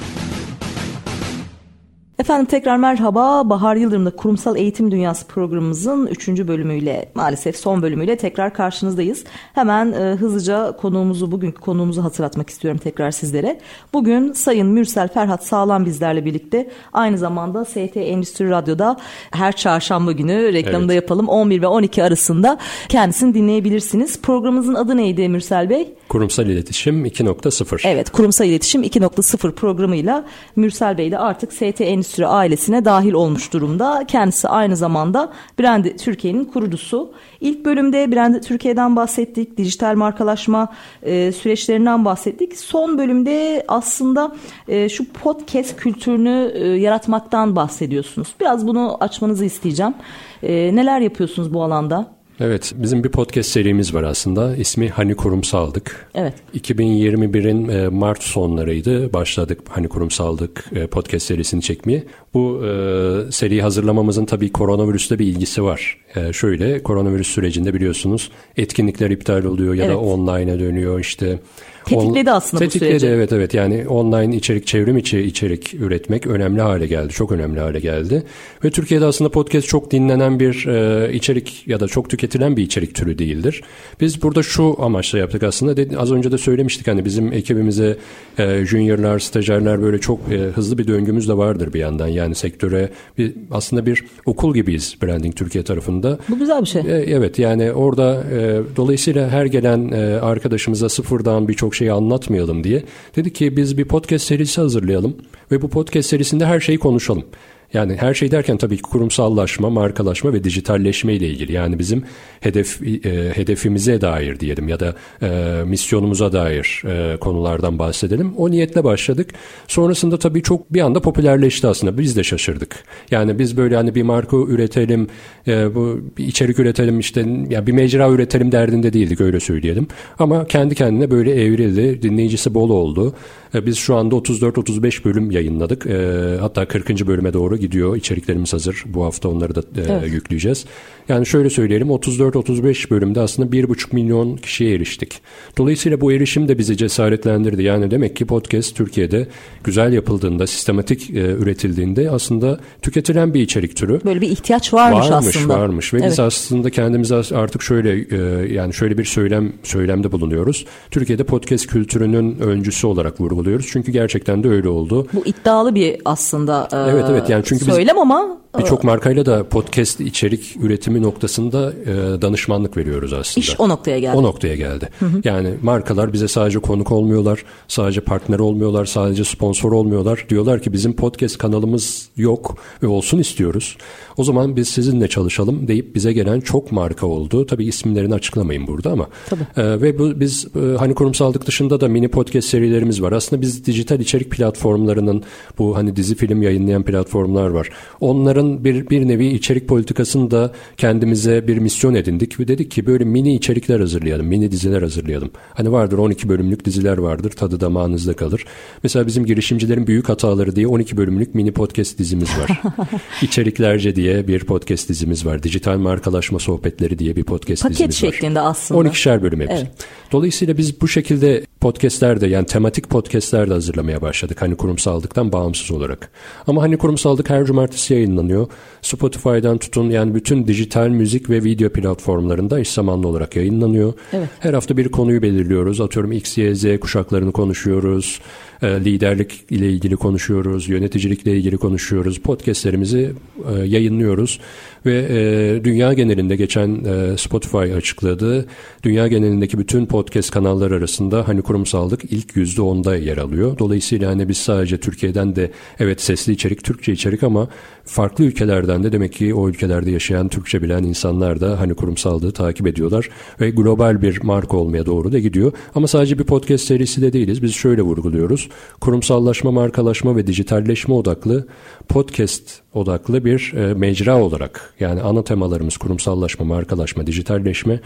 Efendim tekrar merhaba. Bahar Yıldırım'da Kurumsal Eğitim Dünyası programımızın 3. bölümüyle maalesef son bölümüyle tekrar karşınızdayız. Hemen e, hızlıca konuğumuzu bugünkü konuğumuzu hatırlatmak istiyorum tekrar sizlere. Bugün Sayın Mürsel Ferhat Sağlam bizlerle birlikte aynı zamanda ST Endüstri Radyo'da her çarşamba günü reklamında evet. yapalım 11 ve 12 arasında kendisini dinleyebilirsiniz. Programımızın adı neydi Mürsel Bey? Kurumsal İletişim 2.0. Evet Kurumsal İletişim 2.0 programıyla Mürsel Bey de artık ST Endüstri Endüstri ailesine dahil olmuş durumda. Kendisi aynı zamanda Brand Türkiye'nin kurucusu. İlk bölümde Brand Türkiye'den bahsettik, dijital markalaşma e, süreçlerinden bahsettik. Son bölümde aslında e, şu podcast kültürünü e, yaratmaktan bahsediyorsunuz. Biraz bunu açmanızı isteyeceğim. E, neler yapıyorsunuz bu alanda? Evet, bizim bir podcast serimiz var aslında. İsmi Hani Kurumsaldık. Evet. 2021'in e, Mart sonlarıydı. Başladık Hani Kurumsaldık e, podcast serisini çekmeye. Bu e, seriyi hazırlamamızın tabii koronavirüsle bir ilgisi var. E, şöyle, koronavirüs sürecinde biliyorsunuz etkinlikler iptal oluyor ya evet. da online'a dönüyor işte. Tetikledi aslında Tetikledi, bu süreci. evet evet yani online içerik çevrim içi içerik üretmek önemli hale geldi. Çok önemli hale geldi. Ve Türkiye'de aslında podcast çok dinlenen bir e, içerik ya da çok tüketilen bir içerik türü değildir. Biz burada şu amaçla yaptık aslında. Dedi, az önce de söylemiştik hani bizim ekibimize e, juniorlar, stajyerler böyle çok e, hızlı bir döngümüz de vardır bir yandan. Yani sektöre bir, aslında bir okul gibiyiz Branding Türkiye tarafında. Bu güzel bir şey. E, evet yani orada e, dolayısıyla her gelen e, arkadaşımıza sıfırdan birçok çok şeyi anlatmayalım diye. Dedi ki biz bir podcast serisi hazırlayalım ve bu podcast serisinde her şeyi konuşalım. Yani her şey derken tabii ki kurumsallaşma, markalaşma ve dijitalleşme ile ilgili. Yani bizim hedef e, hedefimize dair diyelim ya da e, misyonumuza dair e, konulardan bahsedelim. O niyetle başladık. Sonrasında tabii çok bir anda popülerleşti aslında. Biz de şaşırdık. Yani biz böyle hani bir marka üretelim, e, bu bir içerik üretelim işte ya bir mecra üretelim derdinde değildik öyle söyleyelim. Ama kendi kendine böyle evrildi. Dinleyicisi bol oldu. E, biz şu anda 34-35 bölüm yayınladık. E, hatta 40. bölüme doğru gidiyor. İçeriklerimiz hazır. Bu hafta onları da e, evet. yükleyeceğiz. Yani şöyle söyleyelim 34-35 bölümde aslında 1,5 milyon kişiye eriştik. Dolayısıyla bu erişim de bizi cesaretlendirdi. Yani demek ki podcast Türkiye'de güzel yapıldığında, sistematik üretildiğinde aslında tüketilen bir içerik türü. Böyle bir ihtiyaç varmış, varmış aslında. Varmış ve evet. biz aslında kendimize artık şöyle yani şöyle bir söylem söylemde bulunuyoruz. Türkiye'de podcast kültürünün öncüsü olarak vurguluyoruz. Çünkü gerçekten de öyle oldu. Bu iddialı bir aslında e, evet evet yani çünkü söylem biz, ama Birçok markayla da podcast içerik üretimi noktasında e, danışmanlık veriyoruz aslında. İş o noktaya geldi. O noktaya geldi. Hı hı. Yani markalar bize sadece konuk olmuyorlar, sadece partner olmuyorlar, sadece sponsor olmuyorlar. Diyorlar ki bizim podcast kanalımız yok ve olsun istiyoruz. O zaman biz sizinle çalışalım deyip bize gelen çok marka oldu. Tabii isimlerini açıklamayın burada ama. Tabii. E, ve bu biz e, hani kurumsallık dışında da mini podcast serilerimiz var. Aslında biz dijital içerik platformlarının bu hani dizi film yayınlayan platformlar var. Onların onların bir, bir nevi içerik politikasını da kendimize bir misyon edindik ve dedik ki böyle mini içerikler hazırlayalım, mini diziler hazırlayalım. Hani vardır 12 bölümlük diziler vardır, tadı damağınızda kalır. Mesela bizim girişimcilerin büyük hataları diye 12 bölümlük mini podcast dizimiz var. [laughs] İçeriklerce diye bir podcast dizimiz var. Dijital markalaşma sohbetleri diye bir podcast Paket dizimiz var. Paket şeklinde aslında. 12'şer bölüm hepsi. Evet. Dolayısıyla biz bu şekilde podcastler de yani tematik podcastler de hazırlamaya başladık. Hani kurumsallıktan bağımsız olarak. Ama hani kurumsallık her cumartesi yayınlanıyor. Spotify'dan tutun yani bütün dijital müzik ve video platformlarında eş zamanlı olarak yayınlanıyor. Evet. Her hafta bir konuyu belirliyoruz. Atıyorum X, Y, Z kuşaklarını konuşuyoruz. E, liderlik ile ilgili konuşuyoruz. Yöneticilikle ilgili konuşuyoruz. Podcastlerimizi e, yayınlıyoruz. Ve e, dünya genelinde geçen e, Spotify açıkladı. Dünya genelindeki bütün podcast kanalları arasında hani kurumsallık ilk yüzde onda yer alıyor. Dolayısıyla hani biz sadece Türkiye'den de evet sesli içerik, Türkçe içerik ama farklı ülkelerden de demek ki o ülkelerde yaşayan Türkçe bilen insanlar da hani kurumsallığı takip ediyorlar ve global bir marka olmaya doğru da gidiyor. Ama sadece bir podcast serisi de değiliz. Biz şöyle vurguluyoruz. Kurumsallaşma, markalaşma ve dijitalleşme odaklı podcast odaklı bir e, mecra olarak yani ana temalarımız kurumsallaşma, markalaşma, dijitalleşme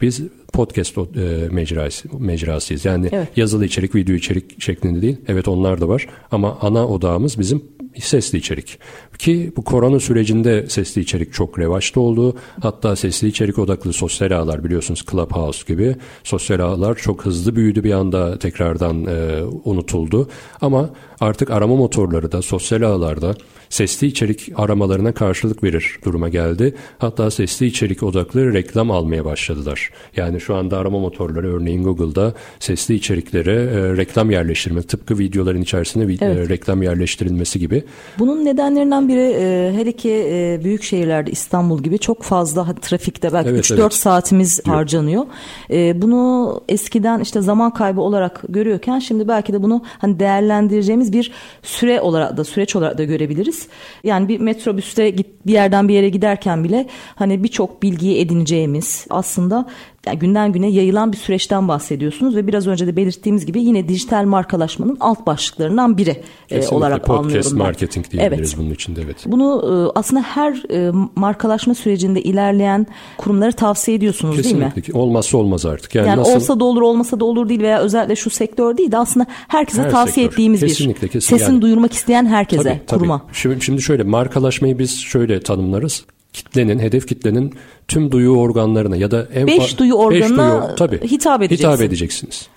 biz podcast e, mecrası, mecrasıyız. Yani evet. yazılı içerik, video içerik şeklinde değil. Evet onlar da var ama ana odağımız bizim sesli içerik. Ki bu korona sürecinde sesli içerik çok revaçta oldu. Hatta sesli içerik odaklı sosyal ağlar biliyorsunuz Clubhouse gibi sosyal ağlar çok hızlı büyüdü bir anda tekrardan e, unutuldu. Ama artık arama motorları da sosyal ağlarda sesli içerik aramalarına karşılık verir duruma geldi. Hatta sesli içerik odaklı reklam almaya başladılar. Yani şu anda arama motorları örneğin Google'da sesli içeriklere e, reklam yerleştirme tıpkı videoların içerisine e, evet. reklam yerleştirilmesi gibi. Bunun nedenlerinden biri e, hele ki e, büyük şehirlerde İstanbul gibi çok fazla trafikte belki evet, 3-4 evet. saatimiz Diyor. harcanıyor. E, bunu eskiden işte zaman kaybı olarak görüyorken şimdi belki de bunu hani değerlendireceğimiz bir süre olarak da süreç olarak da görebiliriz. Yani bir metrobüste git, bir yerden bir yere giderken bile hani birçok bilgiyi edineceğimiz aslında yani günden güne yayılan bir süreçten bahsediyorsunuz ve biraz önce de belirttiğimiz gibi yine dijital markalaşmanın alt başlıklarından biri e, olarak podcast anlıyorum ben. marketing diyebiliriz evet. bunun içinde evet. Bunu e, aslında her e, markalaşma sürecinde ilerleyen kurumları tavsiye ediyorsunuz Kesinlikle. değil mi? Olmazsa olmaz artık. Yani, yani nasıl... olsa da olur olmasa da olur değil veya özellikle şu sektör değil de aslında herkese her tavsiye sektör. ettiğimiz kesinlikle, bir kesinlikle. sesini yani. duyurmak isteyen herkese tabii, tabii. kuruma. Şimdi, şimdi şöyle markalaşmayı biz şöyle tanımlarız kitlenin, hedef kitlenin tüm duyu organlarına ya da en beş duyu organına beş duyu, tabii, hitap, edeceksin. hitap edeceksiniz.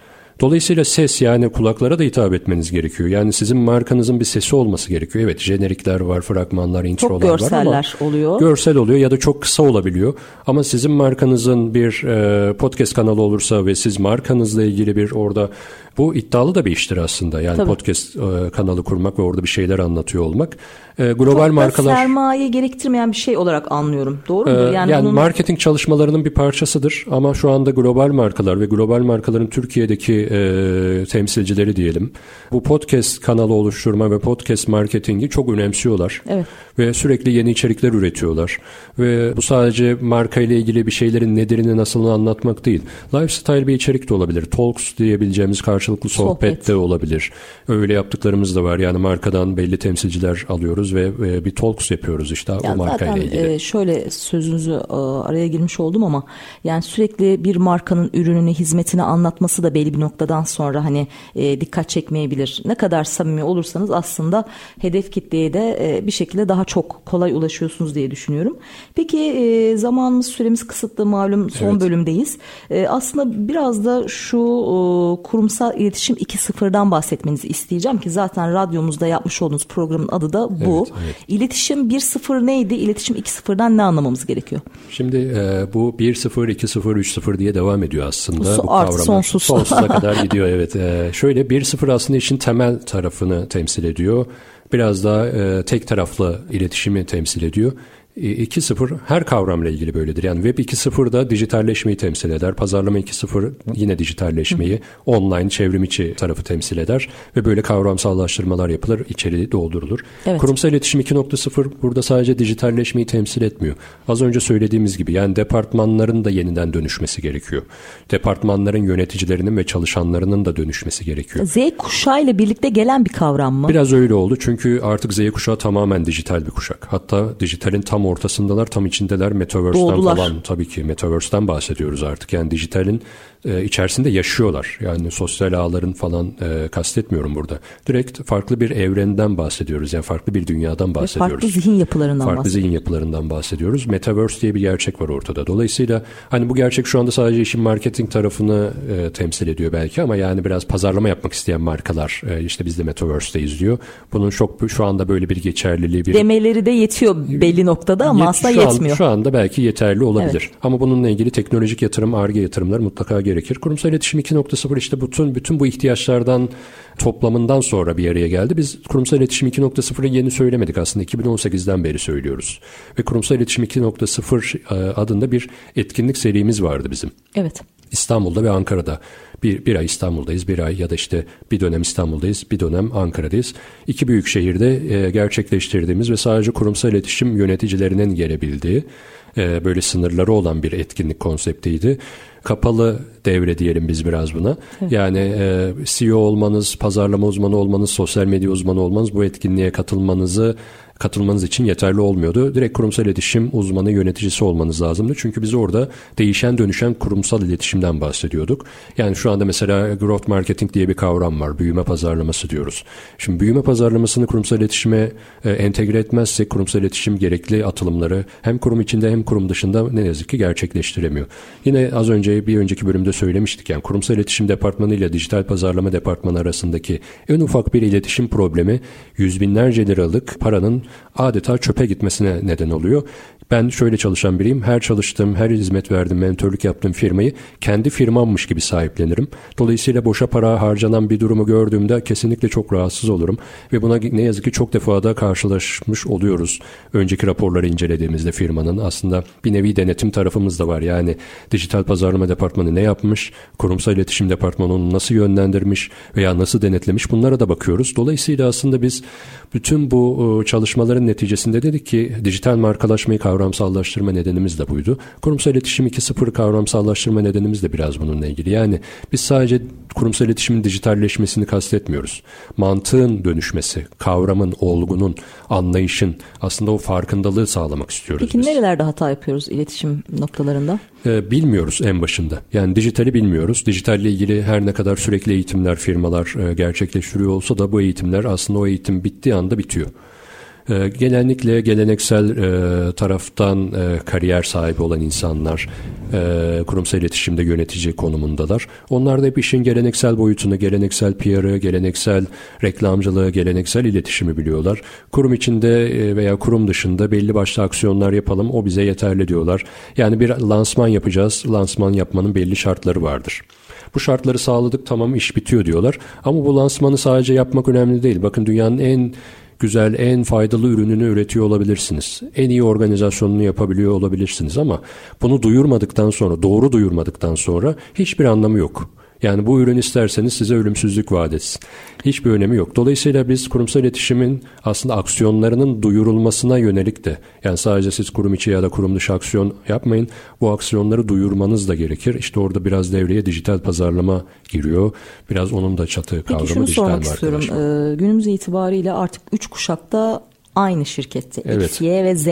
Dolayısıyla ses yani kulaklara da hitap etmeniz gerekiyor. Yani sizin markanızın bir sesi olması gerekiyor. Evet jenerikler var, fragmanlar, introlar çok var ama oluyor. görsel oluyor ya da çok kısa olabiliyor. Ama sizin markanızın bir e, podcast kanalı olursa ve siz markanızla ilgili bir orada bu iddialı da bir iştir aslında. Yani Tabii. podcast e, kanalı kurmak ve orada bir şeyler anlatıyor olmak. E, global Çok markalar sermaye gerektirmeyen bir şey olarak anlıyorum. Doğru mu? E, yani, yani bunun... marketing çalışmalarının bir parçasıdır ama şu anda global markalar ve global markaların Türkiye'deki e, temsilcileri diyelim. Bu podcast kanalı oluşturma ve podcast marketingi çok önemsiyorlar. Evet. Ve sürekli yeni içerikler üretiyorlar. Ve bu sadece marka ile ilgili bir şeylerin nedenini nasıl anlatmak değil. Lifestyle bir içerik de olabilir. Talks diyebileceğimiz karşılıklı sohbet, sohbet de olabilir. Öyle yaptıklarımız da var. Yani markadan belli temsilciler alıyoruz ve bir talks yapıyoruz işte ya o markayla ilgili. E, şöyle sözünüzü e, araya girmiş oldum ama yani sürekli bir markanın ürününü, hizmetini anlatması da belli bir noktadan sonra hani e, dikkat çekmeyebilir. Ne kadar samimi olursanız aslında hedef kitleye de bir şekilde daha çok kolay ulaşıyorsunuz diye düşünüyorum. Peki zamanımız süremiz kısıtlı malum son evet. bölümdeyiz. Aslında biraz da şu kurumsal Kurumsal İletişim 2.0'dan bahsetmenizi isteyeceğim ki zaten radyomuzda yapmış olduğunuz programın adı da bu. Evet, evet. İletişim 1.0 neydi? İletişim 2.0'dan ne anlamamız gerekiyor? Şimdi e, bu 1.0, 2.0, 3.0 diye devam ediyor aslında. Bu, bu art, sonsuz. Sonsuza kadar [laughs] gidiyor evet. E, şöyle 1.0 aslında işin temel tarafını temsil ediyor. Biraz daha e, tek taraflı iletişimi temsil ediyor. 2.0 her kavramla ilgili böyledir. Yani Web 2.0'da dijitalleşmeyi temsil eder. Pazarlama 2.0 yine dijitalleşmeyi, online çevrim içi tarafı temsil eder ve böyle kavramsallaştırmalar yapılır, içeriği doldurulur. Evet. Kurumsal iletişim 2.0 burada sadece dijitalleşmeyi temsil etmiyor. Az önce söylediğimiz gibi yani departmanların da yeniden dönüşmesi gerekiyor. Departmanların yöneticilerinin ve çalışanlarının da dönüşmesi gerekiyor. Z kuşağı ile birlikte gelen bir kavram mı? Biraz öyle oldu çünkü artık Z kuşağı tamamen dijital bir kuşak. Hatta dijitalin tam ortasındalar, tam içindeler. Metaverse'den Doğdular. falan tabii ki Metaverse'den bahsediyoruz artık. Yani dijitalin e, içerisinde yaşıyorlar. Yani sosyal ağların falan e, kastetmiyorum burada. Direkt farklı bir evrenden bahsediyoruz. Yani farklı bir dünyadan bahsediyoruz. Farklı zihin yapılarından Farklı bahsediyoruz. zihin yapılarından bahsediyoruz. Metaverse diye bir gerçek var ortada. Dolayısıyla hani bu gerçek şu anda sadece işin marketing tarafını e, temsil ediyor belki ama yani biraz pazarlama yapmak isteyen markalar e, işte biz de Metaverse'de izliyor. Bunun çok şu anda böyle bir geçerliliği bir Demeleri de yetiyor belli noktada ama Yet- aslında şu an- yetmiyor. şu anda belki yeterli olabilir. Evet. Ama bununla ilgili teknolojik yatırım, ARGE yatırımları mutlaka gerekir. Kurumsal iletişim 2.0 işte bütün bütün bu ihtiyaçlardan toplamından sonra bir araya geldi. Biz kurumsal iletişim 2.0'ı yeni söylemedik aslında. 2018'den beri söylüyoruz. Ve kurumsal iletişim 2.0 e, adında bir etkinlik serimiz vardı bizim. Evet. İstanbul'da ve Ankara'da. Bir, bir ay İstanbul'dayız, bir ay ya da işte bir dönem İstanbul'dayız, bir dönem Ankara'dayız. İki büyük şehirde e, gerçekleştirdiğimiz ve sadece kurumsal iletişim yöneticilerinin gelebildiği e, böyle sınırları olan bir etkinlik konseptiydi. Kapalı devre diyelim biz biraz buna. Yani e, CEO olmanız, pazarlama uzmanı olmanız, sosyal medya uzmanı olmanız bu etkinliğe katılmanızı katılmanız için yeterli olmuyordu. Direkt kurumsal iletişim uzmanı yöneticisi olmanız lazımdı. Çünkü biz orada değişen dönüşen kurumsal iletişimden bahsediyorduk. Yani şu anda mesela growth marketing diye bir kavram var. Büyüme pazarlaması diyoruz. Şimdi büyüme pazarlamasını kurumsal iletişime e, entegre etmezsek kurumsal iletişim gerekli atılımları hem kurum içinde hem kurum dışında ne yazık ki gerçekleştiremiyor. Yine az önce bir önceki bölümde söylemiştik. Yani kurumsal iletişim departmanı ile dijital pazarlama departmanı arasındaki en ufak bir iletişim problemi yüz binlerce liralık paranın adeta çöpe gitmesine neden oluyor. Ben şöyle çalışan biriyim. Her çalıştığım, her hizmet verdiğim, mentörlük yaptığım firmayı kendi firmammış gibi sahiplenirim. Dolayısıyla boşa para harcanan bir durumu gördüğümde kesinlikle çok rahatsız olurum. Ve buna ne yazık ki çok defa da karşılaşmış oluyoruz. Önceki raporları incelediğimizde firmanın aslında bir nevi denetim tarafımız da var. Yani dijital pazarlama departmanı ne yapmış, kurumsal iletişim departmanı onu nasıl yönlendirmiş veya nasıl denetlemiş bunlara da bakıyoruz. Dolayısıyla aslında biz bütün bu e, çalışmaların neticesinde dedik ki dijital markalaşmayı kavramsallaştırma nedenimiz de buydu. Kurumsal iletişim 2.0 kavramsallaştırma nedenimiz de biraz bununla ilgili. Yani biz sadece kurumsal iletişimin dijitalleşmesini kastetmiyoruz. Mantığın dönüşmesi, kavramın, olgunun, anlayışın aslında o farkındalığı sağlamak istiyoruz Peki biz. nerelerde hata yapıyoruz iletişim noktalarında? Ee, bilmiyoruz en başında. Yani dijitali bilmiyoruz. Dijitalle ilgili her ne kadar sürekli eğitimler firmalar e, gerçekleştiriyor olsa da bu eğitimler aslında o eğitim bittiği anda bitiyor. Ee, genellikle geleneksel e, taraftan e, kariyer sahibi olan insanlar e, kurumsal iletişimde yönetici konumundalar. Onlar da hep işin geleneksel boyutunu, geleneksel PR'ı, geleneksel reklamcılığı, geleneksel iletişimi biliyorlar. Kurum içinde e, veya kurum dışında belli başlı aksiyonlar yapalım o bize yeterli diyorlar. Yani bir lansman yapacağız. Lansman yapmanın belli şartları vardır. Bu şartları sağladık tamam iş bitiyor diyorlar. Ama bu lansmanı sadece yapmak önemli değil. Bakın dünyanın en güzel, en faydalı ürününü üretiyor olabilirsiniz. En iyi organizasyonunu yapabiliyor olabilirsiniz ama bunu duyurmadıktan sonra, doğru duyurmadıktan sonra hiçbir anlamı yok. Yani bu ürün isterseniz size ölümsüzlük vaat etsin. Hiçbir önemi yok. Dolayısıyla biz kurumsal iletişimin aslında aksiyonlarının duyurulmasına yönelik de yani sadece siz kurum içi ya da kurum dışı aksiyon yapmayın. Bu aksiyonları duyurmanız da gerekir. İşte orada biraz devreye dijital pazarlama giriyor. Biraz onun da çatı kavramı Peki şunu dijital sormak istiyorum. Ee, günümüz itibariyle artık 3 kuşakta aynı şirkette. Evet. X, Y ve Z.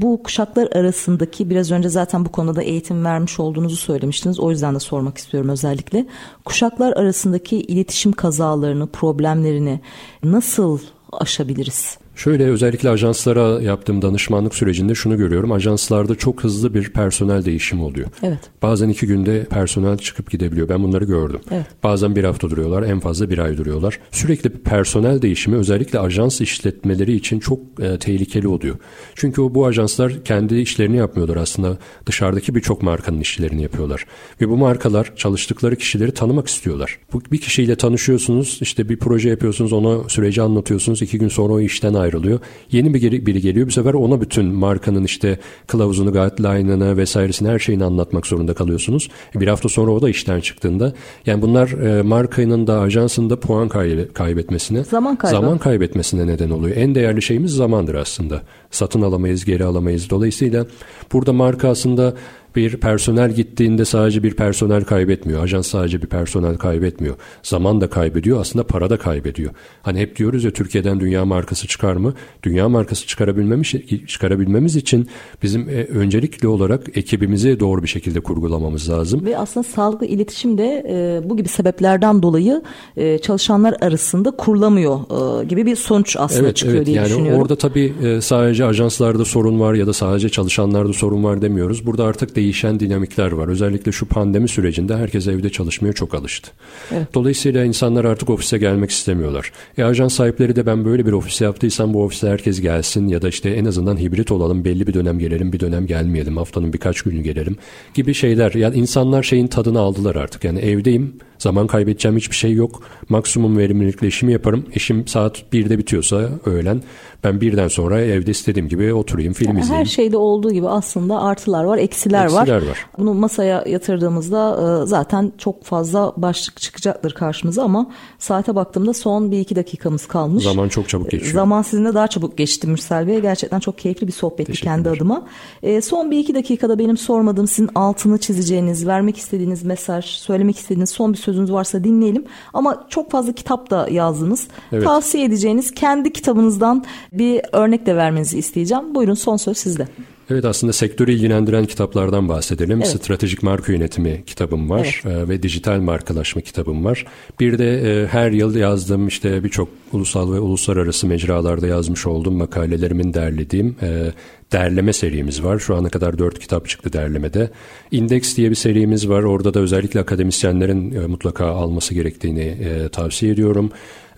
Bu kuşaklar arasındaki biraz önce zaten bu konuda eğitim vermiş olduğunuzu söylemiştiniz. O yüzden de sormak istiyorum özellikle. Kuşaklar arasındaki iletişim kazalarını, problemlerini nasıl aşabiliriz? Şöyle özellikle ajanslara yaptığım danışmanlık sürecinde şunu görüyorum. Ajanslarda çok hızlı bir personel değişimi oluyor. Evet. Bazen iki günde personel çıkıp gidebiliyor. Ben bunları gördüm. Evet. Bazen bir hafta duruyorlar, en fazla bir ay duruyorlar. Sürekli personel değişimi özellikle ajans işletmeleri için çok e, tehlikeli oluyor. Çünkü o bu ajanslar kendi işlerini yapmıyorlar aslında. Dışarıdaki birçok markanın işlerini yapıyorlar. Ve bu markalar çalıştıkları kişileri tanımak istiyorlar. Bu bir kişiyle tanışıyorsunuz, işte bir proje yapıyorsunuz, ona süreci anlatıyorsunuz. iki gün sonra o işten ayrılıyor. Yeni bir biri geliyor. Bu sefer ona bütün markanın işte kılavuzunu, guideline'ını vesairesini her şeyini anlatmak zorunda kalıyorsunuz. Bir hafta sonra o da işten çıktığında yani bunlar e, markanın da ajansın da puan kaybı- kaybetmesine Zaman kaybı. zaman kaybetmesine neden oluyor. En değerli şeyimiz zamandır aslında. Satın alamayız, geri alamayız. Dolayısıyla burada marka aslında bir personel gittiğinde sadece bir personel kaybetmiyor. Ajans sadece bir personel kaybetmiyor. Zaman da kaybediyor. Aslında para da kaybediyor. Hani hep diyoruz ya Türkiye'den dünya markası çıkar mı? Dünya markası çıkarabilmemiz, çıkarabilmemiz için bizim e, öncelikli olarak ekibimizi doğru bir şekilde kurgulamamız lazım. Ve aslında sağlıklı iletişim de e, bu gibi sebeplerden dolayı e, çalışanlar arasında kurulamıyor e, gibi bir sonuç aslında evet, çıkıyor evet. diye yani düşünüyorum. Orada tabii e, sadece ajanslarda sorun var ya da sadece çalışanlarda sorun var demiyoruz. Burada artık değişen dinamikler var. Özellikle şu pandemi sürecinde herkes evde çalışmaya çok alıştı. Evet. Dolayısıyla insanlar artık ofise gelmek istemiyorlar. E, ajans sahipleri de ben böyle bir ofis yaptıysam bu ofise herkes gelsin ya da işte en azından hibrit olalım belli bir dönem gelelim bir dönem gelmeyelim haftanın birkaç günü gelelim gibi şeyler. Yani insanlar şeyin tadını aldılar artık. Yani evdeyim Zaman kaybedeceğim hiçbir şey yok. Maksimum verimlilikle işimi yaparım. İşim saat 1'de bitiyorsa öğlen ben birden sonra evde istediğim gibi oturayım film yani izleyeyim. Her şeyde olduğu gibi aslında artılar var, eksiler, eksiler var. var. Bunu masaya yatırdığımızda e, zaten çok fazla başlık çıkacaktır karşımıza ama saate baktığımda son bir iki dakikamız kalmış. Zaman çok çabuk geçiyor. Zaman sizinle daha çabuk geçti Mürsel Bey. Gerçekten çok keyifli bir sohbetti kendi adıma. E, son bir iki dakikada benim sormadığım sizin altını çizeceğiniz, vermek istediğiniz mesaj, söylemek istediğiniz son bir sözünüz varsa dinleyelim. Ama çok fazla kitap da yazdınız. Evet. Tavsiye edeceğiniz kendi kitabınızdan bir örnek de vermenizi isteyeceğim. Buyurun son söz sizde. Evet aslında sektörü ilgilendiren kitaplardan bahsedelim. Evet. Stratejik Marka Yönetimi kitabım var evet. E, ve Dijital Markalaşma kitabım var. Bir de e, her yıl yazdığım işte birçok ulusal ve uluslararası mecralarda yazmış olduğum makalelerimin derlediğim e, derleme serimiz var. Şu ana kadar dört kitap çıktı derlemede. Index diye bir serimiz var. Orada da özellikle akademisyenlerin mutlaka alması gerektiğini tavsiye ediyorum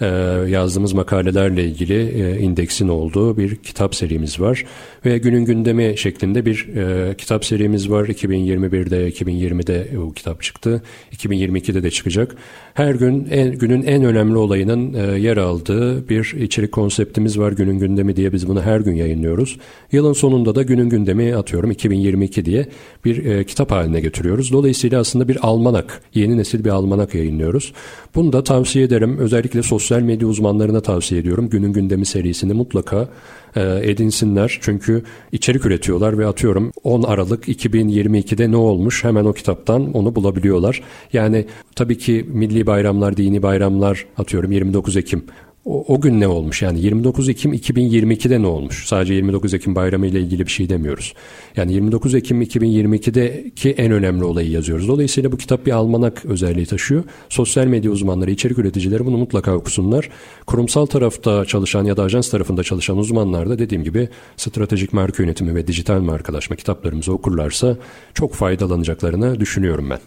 e, yazdığımız makalelerle ilgili e, indeksin olduğu bir kitap serimiz var. Ve günün gündemi şeklinde bir e, kitap serimiz var. 2021'de, 2020'de o kitap çıktı. 2022'de de çıkacak. Her gün en, günün en önemli olayının e, yer aldığı bir içerik konseptimiz var. Günün gündemi diye biz bunu her gün yayınlıyoruz. Yılın sonunda da günün gündemi atıyorum 2022 diye bir e, kitap haline getiriyoruz. Dolayısıyla aslında bir almanak, yeni nesil bir almanak yayınlıyoruz. Bunu da tavsiye ederim. Özellikle sosyal medya uzmanlarına tavsiye ediyorum. Günün gündemi serisini mutlaka e, edinsinler. Çünkü içerik üretiyorlar ve atıyorum 10 Aralık 2022'de ne olmuş hemen o kitaptan onu bulabiliyorlar. Yani tabii ki milli bayramlar, dini bayramlar atıyorum 29 Ekim o, o gün ne olmuş? Yani 29 Ekim 2022'de ne olmuş? Sadece 29 Ekim bayramı ile ilgili bir şey demiyoruz. Yani 29 Ekim 2022'deki en önemli olayı yazıyoruz. Dolayısıyla bu kitap bir almanak özelliği taşıyor. Sosyal medya uzmanları, içerik üreticileri bunu mutlaka okusunlar. Kurumsal tarafta çalışan ya da ajans tarafında çalışan uzmanlar da dediğim gibi stratejik marka yönetimi ve dijital markalaşma kitaplarımızı okurlarsa çok faydalanacaklarını düşünüyorum ben.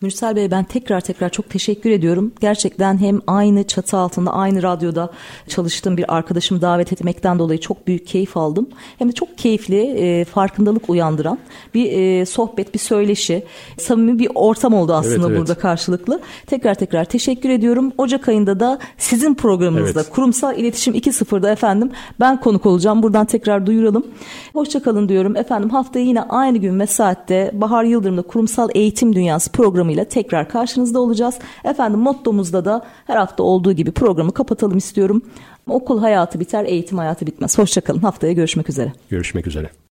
Mürsel Bey ben tekrar tekrar çok teşekkür ediyorum. Gerçekten hem aynı çatı altında aynı radyoda çalıştığım bir arkadaşımı davet etmekten dolayı çok büyük keyif aldım. Hem de çok keyifli, e, farkındalık uyandıran bir e, sohbet, bir söyleşi, samimi bir ortam oldu aslında evet, burada evet. karşılıklı. Tekrar tekrar teşekkür ediyorum. Ocak ayında da sizin programınızda evet. Kurumsal İletişim 2.0'da efendim ben konuk olacağım. Buradan tekrar duyuralım. Hoşçakalın diyorum. Efendim haftaya yine aynı gün ve saatte Bahar Yıldırım'da Kurumsal Eğitim Dünyası programı programıyla tekrar karşınızda olacağız. Efendim mottomuzda da her hafta olduğu gibi programı kapatalım istiyorum. Okul hayatı biter, eğitim hayatı bitmez. Hoşçakalın. Haftaya görüşmek üzere. Görüşmek üzere.